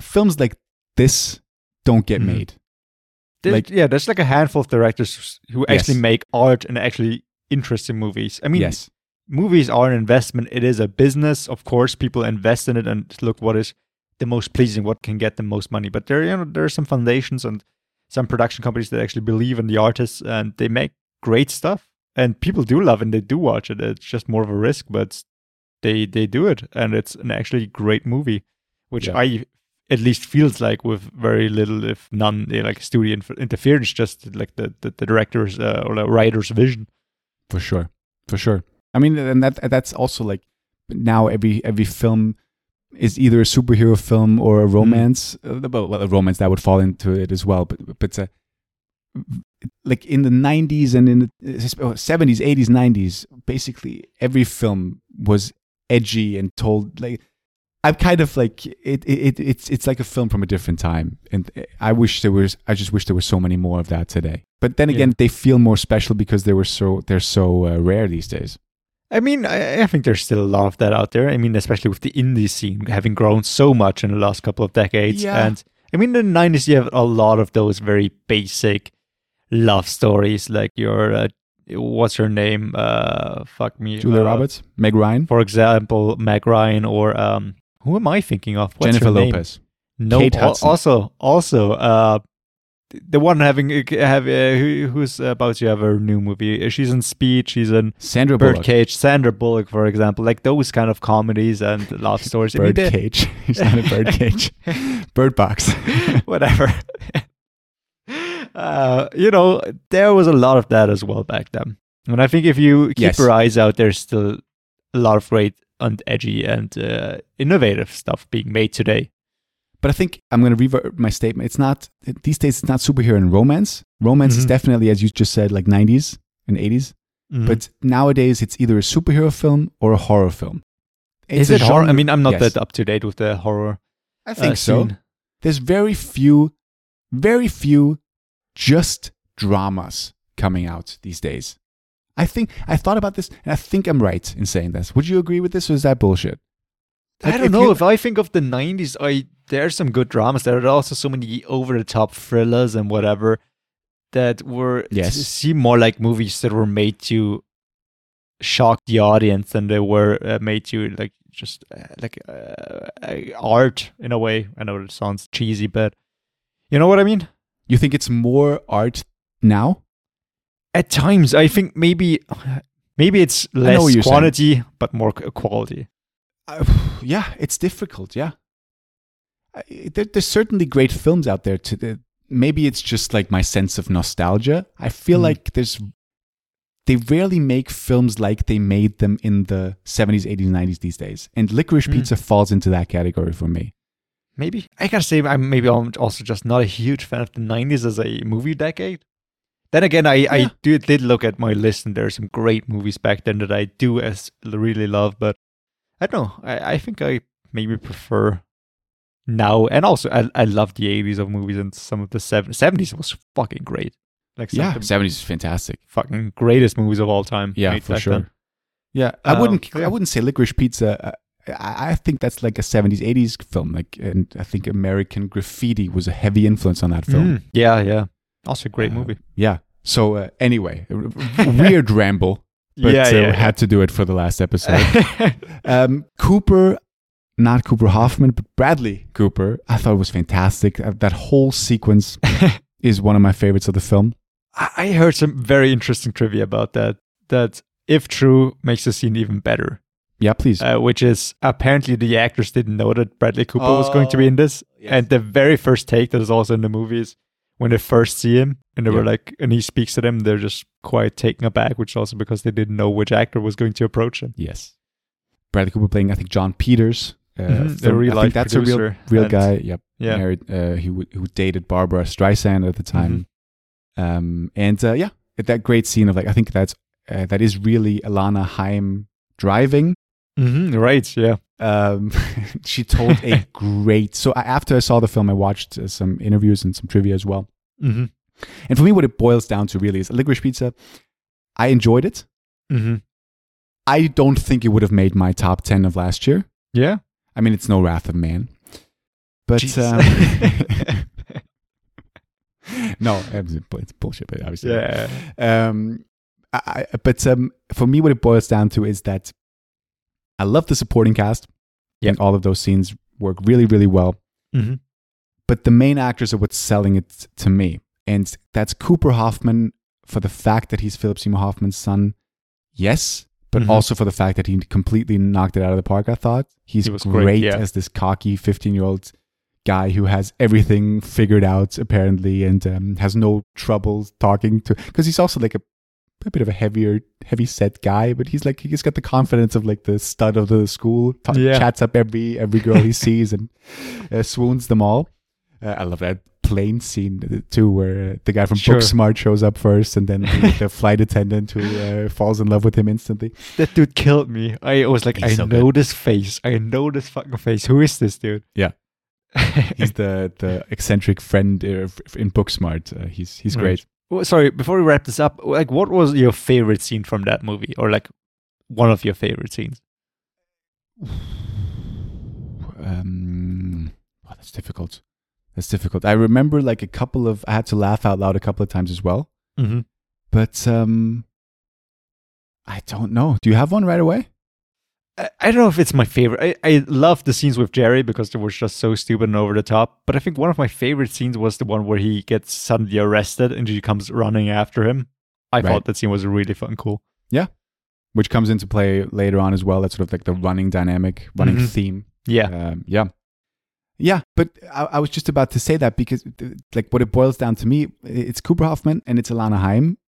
films like this don't get Mhm. made. There's, Like- yeah, there's like a handful of directors who actually Yes. make art and actually interesting movies. I mean, yes. movies are an investment. It is a business. Of course, people invest in it and look what is the most pleasing, what can get the most money. But there, you know, there are some foundations and some production companies that actually believe in the artists and they make great stuff. And people do love and they do watch it. It's just more of a risk, but they they do it, and it's an actually great movie, which Yeah. I at least feels like with very little, if none, eh, like studio inf- interference, just like the the, the director's uh, or the writer's vision. for sure for sure i mean and that that's also like now every every film is either a superhero film or a romance uh, well, well a romance that would fall into it as well but but uh, like in the 90s and in the uh, 70s 80s 90s basically every film was edgy and told like i'm kind of like it, it, it it's it's like a film from a different time and i wish there was i just wish there were so many more of that today but then Yeah. again they feel more special because they were so they're so uh, rare these days I mean, I, I think there's still a lot of that out there. I mean, especially with the indie scene having grown so much in the last couple of decades. Yeah. And I mean, in the 90s, you have a lot of those very basic love stories, like your, uh, what's her name? Uh, fuck me. julia uh, roberts meg ryan For example, Meg Ryan or, um, who am I thinking of? What's jennifer lopez No, Kate Hudson. also, also, uh, the one having have uh, who, who's about to have a new movie. She's in Speed. She's in sandra bullock Birdcage, Sandra Bullock, for example, like those kind of comedies and love stories. I mean, they- birdcage it's not a birdcage bird box whatever. Uh, you know, there was a lot of that as well back then. And I think if you keep Yes. your eyes out, there's still a lot of great and edgy and uh, innovative stuff being made today. But I think I'm going to revert my statement. It's not these days. It's not superhero and romance. Romance is Mhm. definitely, as you just said, like 90s and 80s. Mm-hmm. But nowadays, it's either a superhero film or a horror film. is It's a it horror? I mean, I'm not Yes. that up to date with the horror. I think uh, so. There's very few, very few, just dramas coming out these days. I think I thought about this, and I think I'm right in saying this. Would you agree with this, or is that bullshit? I don't if know. you- if I think of the '90s, I there's some good dramas. There are also so many over-the-top thrillers and whatever that were Yes. seem more like movies that were made to shock the audience than they were uh, made to like just uh, like uh, uh, art in a way. I know it sounds cheesy, but you know what I mean. You think it's more art now? At times, I think maybe maybe it's less you're saying. quantity but more quality. Uh, yeah, it's difficult. Yeah, I- there, there's certainly great films out there. To the, maybe it's just like my sense of nostalgia. I feel Mm. like there's they rarely make films like they made them in the 70s, 80s, 90s these days. And Licorice Mm. Pizza falls into that category for me. Maybe I gotta say I'm maybe I'm also just not a huge fan of the '90s as a movie decade. Then again, I Yeah. I do, did look at my list and there are some great movies back then that I do as really love, but I don't know. I, I think I maybe prefer now, and also I I love the '80s of movies and some of the seven- '70s was fucking great. Like Yeah, the 70s is fantastic. fucking greatest movies of all time. Yeah, for sure. then. Yeah, I Um, wouldn't. yeah. I wouldn't say Licorice Pizza. Uh, I, I think that's like a '70s, '80s film. Like, and I think American Graffiti was a heavy influence on that film. Mm, yeah, yeah. Also a great Uh, movie. Yeah. So uh, anyway, weird ramble, but yeah, uh, yeah, we had to do it for the last episode. um, Cooper, not Cooper Hoffman, but Bradley Cooper. I thought was fantastic. Uh, that whole sequence is one of my favorites of the film. I I heard some very interesting trivia about that. That, if true, makes the scene even better. Yeah, please. Uh, which is apparently the actors didn't know that Bradley Cooper was going to be in this. yes. And the very first take that is also in the movies, when they first see him, and they were like, and he speaks to them, they're just quite taken aback, which is also because they didn't know which actor was going to approach him. yes. Bradley Cooper playing, I think, Jon Peters. Uh, Mhm, the real I think that's a real, real and- guy. Yep. Yeah. Married, uh, who who dated Barbra Streisand at the time. Um, and uh, yeah, that great scene of like I think that's uh, that is really Alana Haim driving. Hmm Right. Yeah. Um, she told a great. So after I saw the film, I watched uh, some interviews and some trivia as well. hmm And for me, what it boils down to really is a licorice pizza. I enjoyed it. hmm I don't think it would have made my top ten of last year. Yeah. I mean, it's no Wrath of Man, but um, no, it's bullshit. But obviously, yeah. Um, I- but um, for me, what it boils down to is that I love the supporting cast. Yeah. and all of those scenes work really, really well. hmm But the main actors are what's selling it to me, and that's Cooper Hoffman for the fact that he's Philip Seymour Hoffman's son. Yes, but Mhm. also for the fact that he completely knocked it out of the park. I thought he's He great, great, yeah. as this cocky fifteen-year-old guy who has everything figured out apparently and um, has no trouble talking to because he's also like a, a bit of a heavier heavy set guy but he's like he's got the confidence of like the stud of the school ta- Yeah. chats up every every girl he sees and uh, swoons them all uh, i love that plane scene uh, too where uh, the guy from Sure. booksmart shows up first and then the, the flight attendant who uh, falls in love with him instantly That dude killed me. I was like, He's I so know this face. I know this fucking face. Who is this dude? Yeah. he's the the eccentric friend uh, in booksmart uh, he's he's great sorry, before we wrap this up, like, what was your favorite scene from that movie, or like one of your favorite scenes? um oh, that's difficult. That's difficult. I remember like a couple of i had to laugh out loud a couple of times as well. Mm-hmm. but um i don't know. Do you have one right away I, don't know if it's my favorite. I, I love the scenes with Jerry because they were just so stupid and over the top. But I think one of my favorite scenes was the one where he gets suddenly arrested and she comes running after him. I Right. thought that scene was really fun, cool. Yeah, which comes into play later on as well that's sort of like the running dynamic running Mhm. theme Yeah. um, yeah yeah but I, I was just about to say that because uh, like what it boils down to me it's cooper hoffman and it's alana haim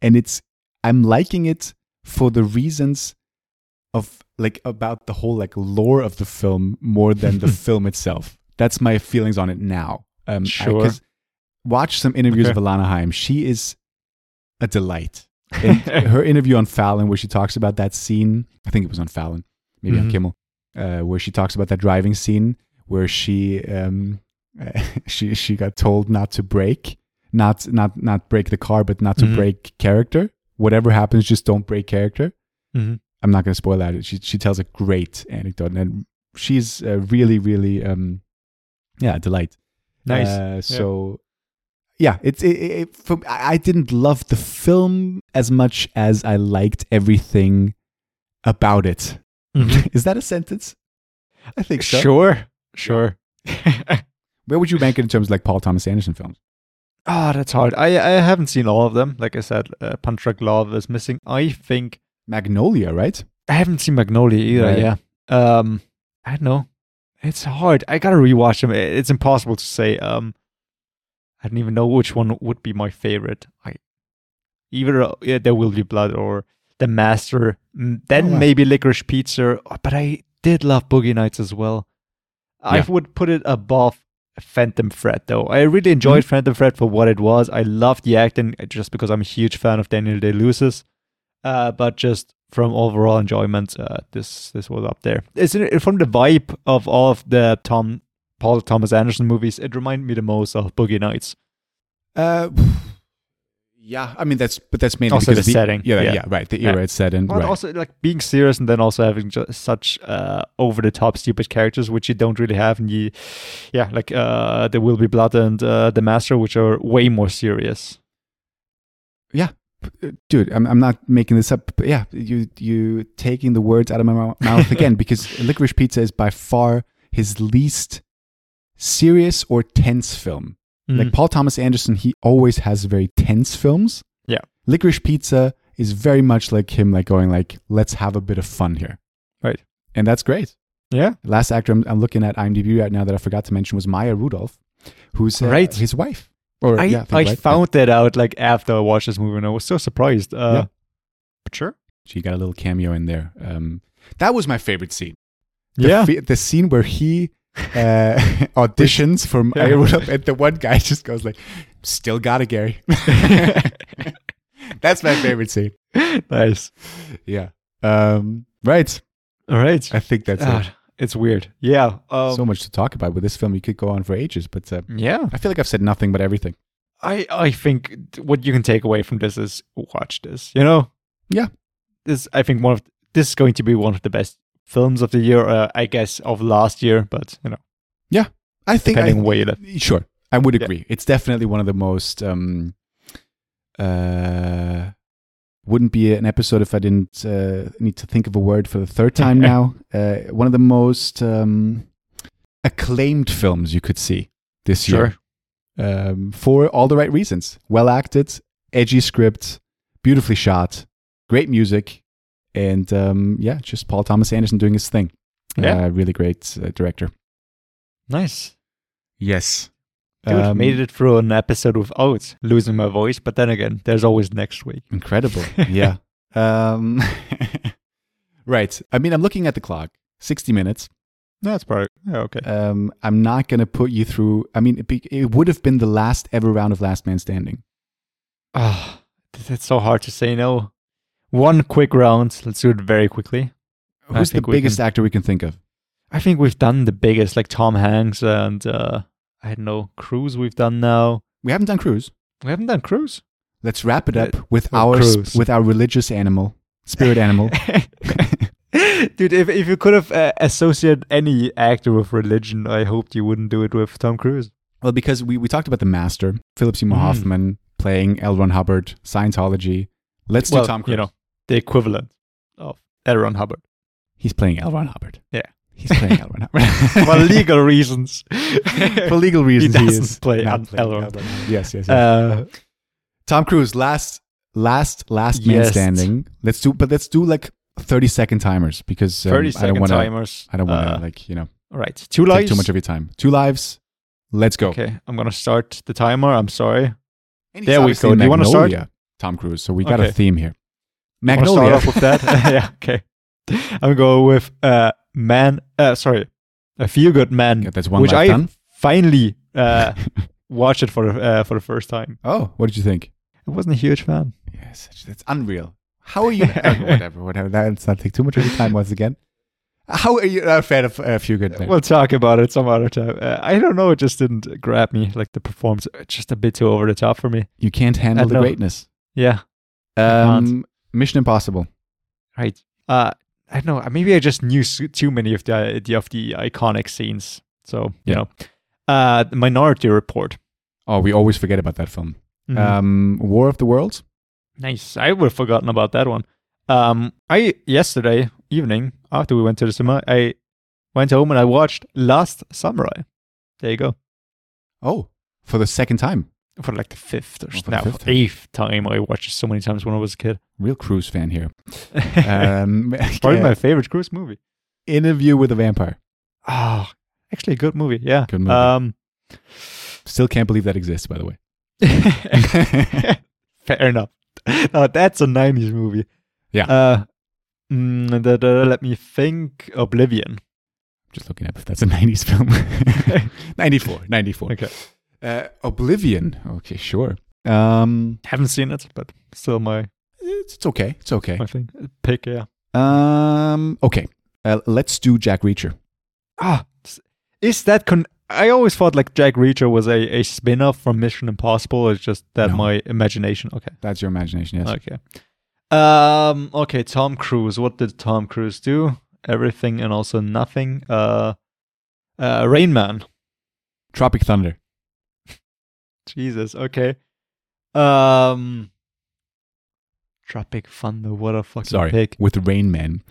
and it's i'm liking it for the reasons of like about the whole like lore of the film more than the film itself that's my feelings on it now um I- watch some interviews Okay. of alana haim she is a delight her interview on Fallon, where she talks about that scene, I think it was on Fallon, maybe on Mhm. Kimmel, uh, where she talks about that driving scene where she um, she she got told not to break, not not not break the car, but not to Mhm. break character. Whatever happens, just don't break character. Mhm. I'm not going to spoil that. She she tells a great anecdote, and she's uh, really really um, yeah a delight. Nice. Uh, so yeah, it's it, it, for, I didn't love the film as much as I liked everything about it. Mhm. Is that a sentence? I think so. Sure. Sure. Where would you rank it in terms of like Paul Thomas Anderson films? Ah, that's hard. I I haven't seen all of them. Like I said, uh, Punch Drunk Love is missing. I think Magnolia, right? I haven't seen Magnolia either. Right. Yeah. Um, I don't know. It's hard. I gotta rewatch them. It's impossible to say. Um, I don't even know which one would be my favorite. I either uh, yeah, there will be blood or the Master. Mm, Then Oh, wow. maybe Licorice Pizza. Oh, But I did love Boogie Nights as well. I would put it above Phantom Thread though. I really enjoyed Phantom Thread for what it was. I loved the acting just because I'm a huge fan of Daniel Day Lewis. Uh, but just from overall enjoyment, uh, this this was up there. Isn't it from the vibe of all of the Tom Paul Thomas Anderson movies? It reminded me the most of Boogie Nights. Uh, yeah, I mean that's but that's mainly Also because the of setting, Yeah, yeah. yeah, right. The era Yeah. it's set in. But right. also like being serious and then also having just such uh, over the top stupid characters, which you don't really have in the yeah like uh, there will be blood and uh, the Master, which are way more serious. Uh, dude I'm, I'm not making this up but yeah you you taking the words out of my mouth again because licorice pizza is by far his least serious or tense film like Mm. paul thomas anderson he always has very tense films Yeah. licorice pizza is very much like him like going like let's have a bit of fun here Right. and that's great yeah, last actor i'm, I'm looking at imdb right now that i forgot to mention was maya rudolph who's uh, Right. his wife or I, yeah, I, think, right? found that out like after I watched this movie, and I was so surprised. Uh, Yeah. But sure. She got a little cameo in there. Um, that was my favorite scene. The yeah. the scene where he uh, auditions for Yeah. Rudolph, and the one guy just goes like, Still got it, Gary. That's my favorite scene. nice. Yeah. Um, right. All right. I think that's God, it's weird. Yeah. Um, So much to talk about with this film. You could go on for ages, but uh, yeah. I feel like I've said nothing but everything. I I think what you can take away from this is watch this. You know. Yeah. This I think one of this is going to be one of the best films of the year. Uh, I guess of last year, but you know, Yeah. I think I, depending where you live. Sure, I would Yeah. agree. It's definitely one of the most. Um, uh, wouldn't be an episode if I didn't uh, need to think of a word for the third time now. Uh, one of the most um, acclaimed films you could see this year um, for all the right reasons. Well acted, edgy script, beautifully shot, great music, and um, yeah, just Paul Thomas Anderson doing his thing. Yeah. Uh, really great uh, director. Nice. Yes. Dude, Um, made it through an episode without losing my voice, but then again, there's always next week. Incredible. Yeah. um, right. I mean, I'm looking at the clock. 60 minutes. That's probably yeah, okay. Um, I'm not going to put you through. I mean, it, be, it would have been the last ever round of Last Man Standing. Ah, it's so hard to say no. One quick round. Let's do it very quickly. Who's the we biggest can- actor we can think of? I think we've done the biggest, like Tom Hanks and uh, I don't know Cruise. We've done now. We haven't done Cruise. We haven't done Cruise. Let's wrap it up Uh, with well, our Cruise. with our religious animal, spirit animal. Dude, if if you could have uh, associated any actor with religion, I hoped you wouldn't do it with Tom Cruise. well, because we, we talked about the master, Philip Seymour Mm. Hoffman playing L. Ron Hubbard, Scientology. Let's well, do Tom Cruise. you know, the equivalent of L. Ron Hubbard. He's playing L. Ron Hubbard. Yeah. He's playing Hubbard. For legal reasons. For legal reasons, he, doesn't is play not playing Ron. L. Ron Yes, yes, yes. Uh, Tom Cruise, last, last, last man Yes. standing. Let's do, but let's do like thirty second timers because um, 30 I don't want to. timers. I don't want to Uh, like you know All right. Two lives. too much of your time. Two lives. Let's go. Okay, I'm gonna start the timer. I'm sorry. There we go. Do you wanna start? Magnolia, Tom Cruise. So we got a theme here. Magnolia. start off with that. yeah. Okay. I'm going to go with uh man. Uh, sorry, a Few Good Men, Yeah, that's one which I done. finally uh watched it for uh, for the first time. Oh, what did you think? I wasn't a huge fan. Yes, it's- it's unreal. How are you? uh, whatever, whatever. Let's not take too much of your time once again. How are you not a fan of a few good men? We'll talk about it some other time. Uh, I don't know. It just didn't grab me. Like the performance, uh, just a bit too over the top for me. you can't handle the know. greatness. Yeah. Um, Mission Impossible. Right. Uh, I don't know. Maybe I just knew too many of the, the of the iconic scenes. So you Yeah. know, uh, the Minority Report. Oh, we always forget about that film. Mhm. Um, War of the Worlds. Nice. I would have forgotten about that one. Um, I yesterday evening after we went to the cinema, I went home and I watched Last Samurai. There you go. Oh, for the second time. For like the fifth or Oh, for the no, fifth eighth time. I watched it so many times when I was a kid. Real Cruise fan here. Um, Probably uh, my favorite cruise movie. Interview with a Vampire. Oh, actually a good movie. Yeah. Good movie. Um, Still can't believe that exists, by the way. fair enough. Now that's a '90s movie. Yeah. Uh, mm, da- da- let me think. Oblivion. Just looking up if that's a 90s film. 94. 94. Okay. Uh, Oblivion. Okay, sure. Um, Haven't seen it, but still my it's, it's okay. It's okay. my thing. Pick. Yeah. Um, okay. Uh, let's do Jack Reacher. Ah, is that con? I always thought like Jack Reacher was a, a spin off from Mission Impossible. It's just that No. my imagination. Okay. That's your imagination, yes. Okay. Um. Okay. Tom Cruise. What did Tom Cruise do? Everything and also nothing. Uh. Uh. Rain Man. Tropic Thunder. Jesus. Okay. Um. Tropic Thunder. What a fucking Sorry, pick. with Rain Man.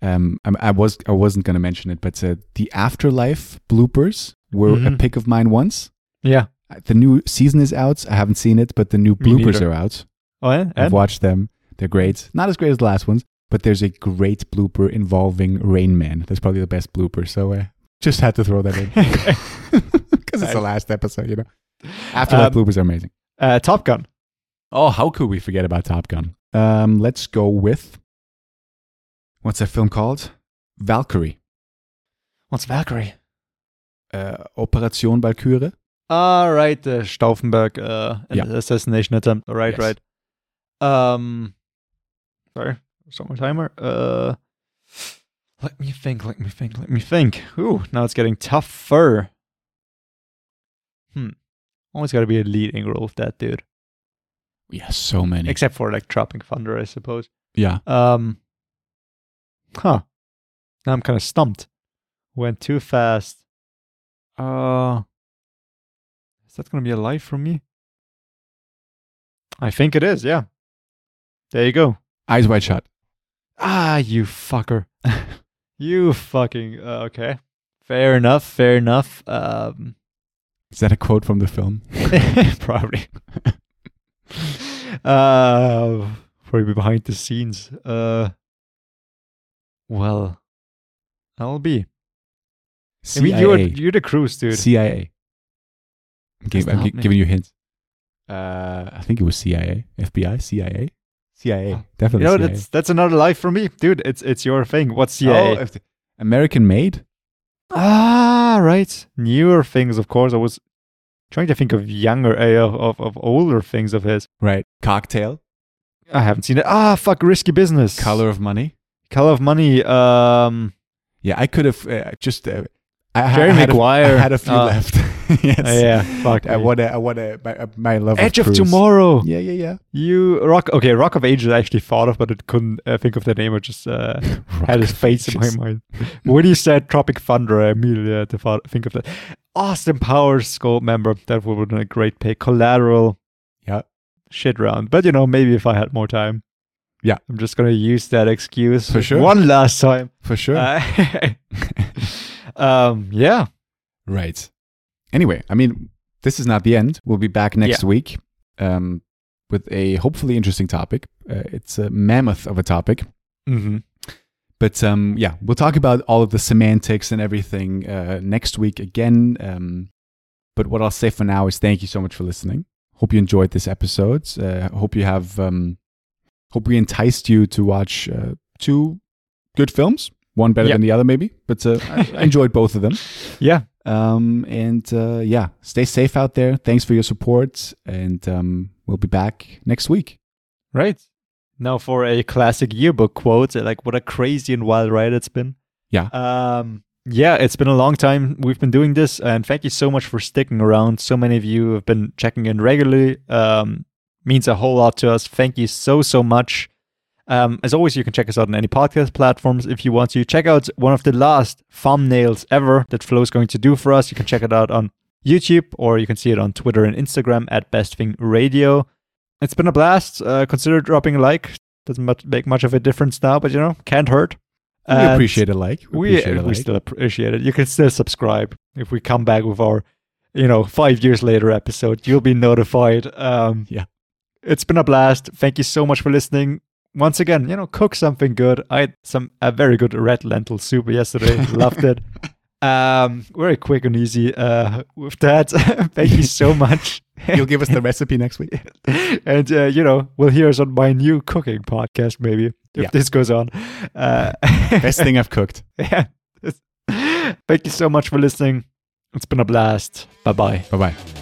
Um, I, I was I wasn't gonna mention it, but uh, the After Life bloopers were a Mhm. pick of mine once. Yeah. Uh, The new season is out. I haven't seen it, but the new bloopers are out. Oh yeah. I've watched them. They're great. Not as great as the last ones, but there's a great blooper involving Rain Man. That's probably the best blooper. So uh, just had to throw that in because it's the last episode. You know, After Life Um, bloopers are amazing. Uh. Top Gun. Oh, how could we forget about Top Gun? Um, let's go with what's that film called? Valkyrie. What's Valkyrie? Uh, Operation Valkyrie. All right, the Stauffenberg uh, Yeah. assassination attempt. All right, Yes. right. Um, sorry, start my timer. Uh, let me think. Let me think. Let me think. Ooh, now it's getting tougher. Hmm. Always got to be a leading role with that dude, Yeah, so many. except for like Tropic Thunder, I suppose. yeah. Um, huh. Now I'm kind of stumped. Went too fast. Uh, is that going to be a life for me? I think it is, yeah. There you go. Eyes wide shut. Ah, you fucker. you fucking. Uh, okay. Fair enough. Fair enough. Um, Is that a quote from the film? probably. uh, probably behind the scenes. Uh, well, I'll be. I mean, you're you're the cruise dude. CIA. I'm, I'm me. giving you hints. Uh, I think it was CIA, FBI, CIA, CIA. you Definitely. know CIA. that's that's another life for me, dude. It's it's your thing. What's Oh, CIA? the- American made. ah, right. Newer things, of course. I was trying to think of younger, uh, of, of of older things of his. Right. Cocktail. I haven't seen it. Ah, fuck, risky business. Color of money. color of money. Um, Yeah, I could have uh, just. Uh, I, Jerry I had a-. I had a few Oh. left. yes. uh, yeah, fuck. I want to. I want to. My, uh, love. Edge of Cruise. Tomorrow. Yeah, yeah, yeah. You rock. Okay, Rock of Ages. I actually thought of, but I couldn't uh, think of the name. I just uh, had his face in my mind. when you said Tropic Thunder, I immediately had to thought, think of that. Austin Powers Goldmember. That would have been a great pick. Collateral. Yeah. Shit round. But you know, maybe if I had more time. Yeah. I'm just gonna use that excuse For sure. one last time. For sure. Um. Yeah. Right. Anyway, I mean, this is not the end. We'll be back next week um, with a hopefully interesting topic. Uh, it's a mammoth of a topic. Mm-hmm. But um, yeah, we'll talk about all of the semantics and everything uh, next week again. Um, but what I'll say for now is thank you so much for listening. Hope you enjoyed this episode. Uh, hope you have, um, hope we enticed you to watch uh, two good films. One better Yep. than the other, maybe. But uh, I, I enjoyed both of them. Yeah. Um, and uh, yeah, stay safe out there. Thanks for your support. And um, we'll be back next week. Right. Now for a classic yearbook quote, like what a crazy and wild ride it's been. Yeah. Um yeah, it's been a long time we've been doing this and thank you so much for sticking around. So many of you have been checking in regularly. Um means a whole lot to us. Thank you so so much. Um, as always, you can check us out on any podcast platforms if you want to. Check out one of the last thumbnails ever that Flo's going to do for us. You can check it out on YouTube or you can see it on Twitter and Instagram at Best Thing Radio. It's been a blast. Uh, consider dropping a like. Doesn't much, make much of a difference now, but you know, can't hurt. We appreciate a like. We, appreciate a we like. still appreciate it. You can still subscribe if we come back with our, you know, five years later episode. You'll be notified. Um, Yeah. it's been a blast. Thank you so much for listening. Once again, you know, cook something good. I had some a very good red lentil soup yesterday. Loved it. Um, very quick and easy. Uh, with that, thank you so much. You'll give us the recipe next week. and uh, you know, we'll hear us on my new cooking podcast maybe if Yeah. this goes on. Uh, Best thing I've cooked. yeah. Thank you so much for listening. It's been a blast. Bye bye. Bye bye.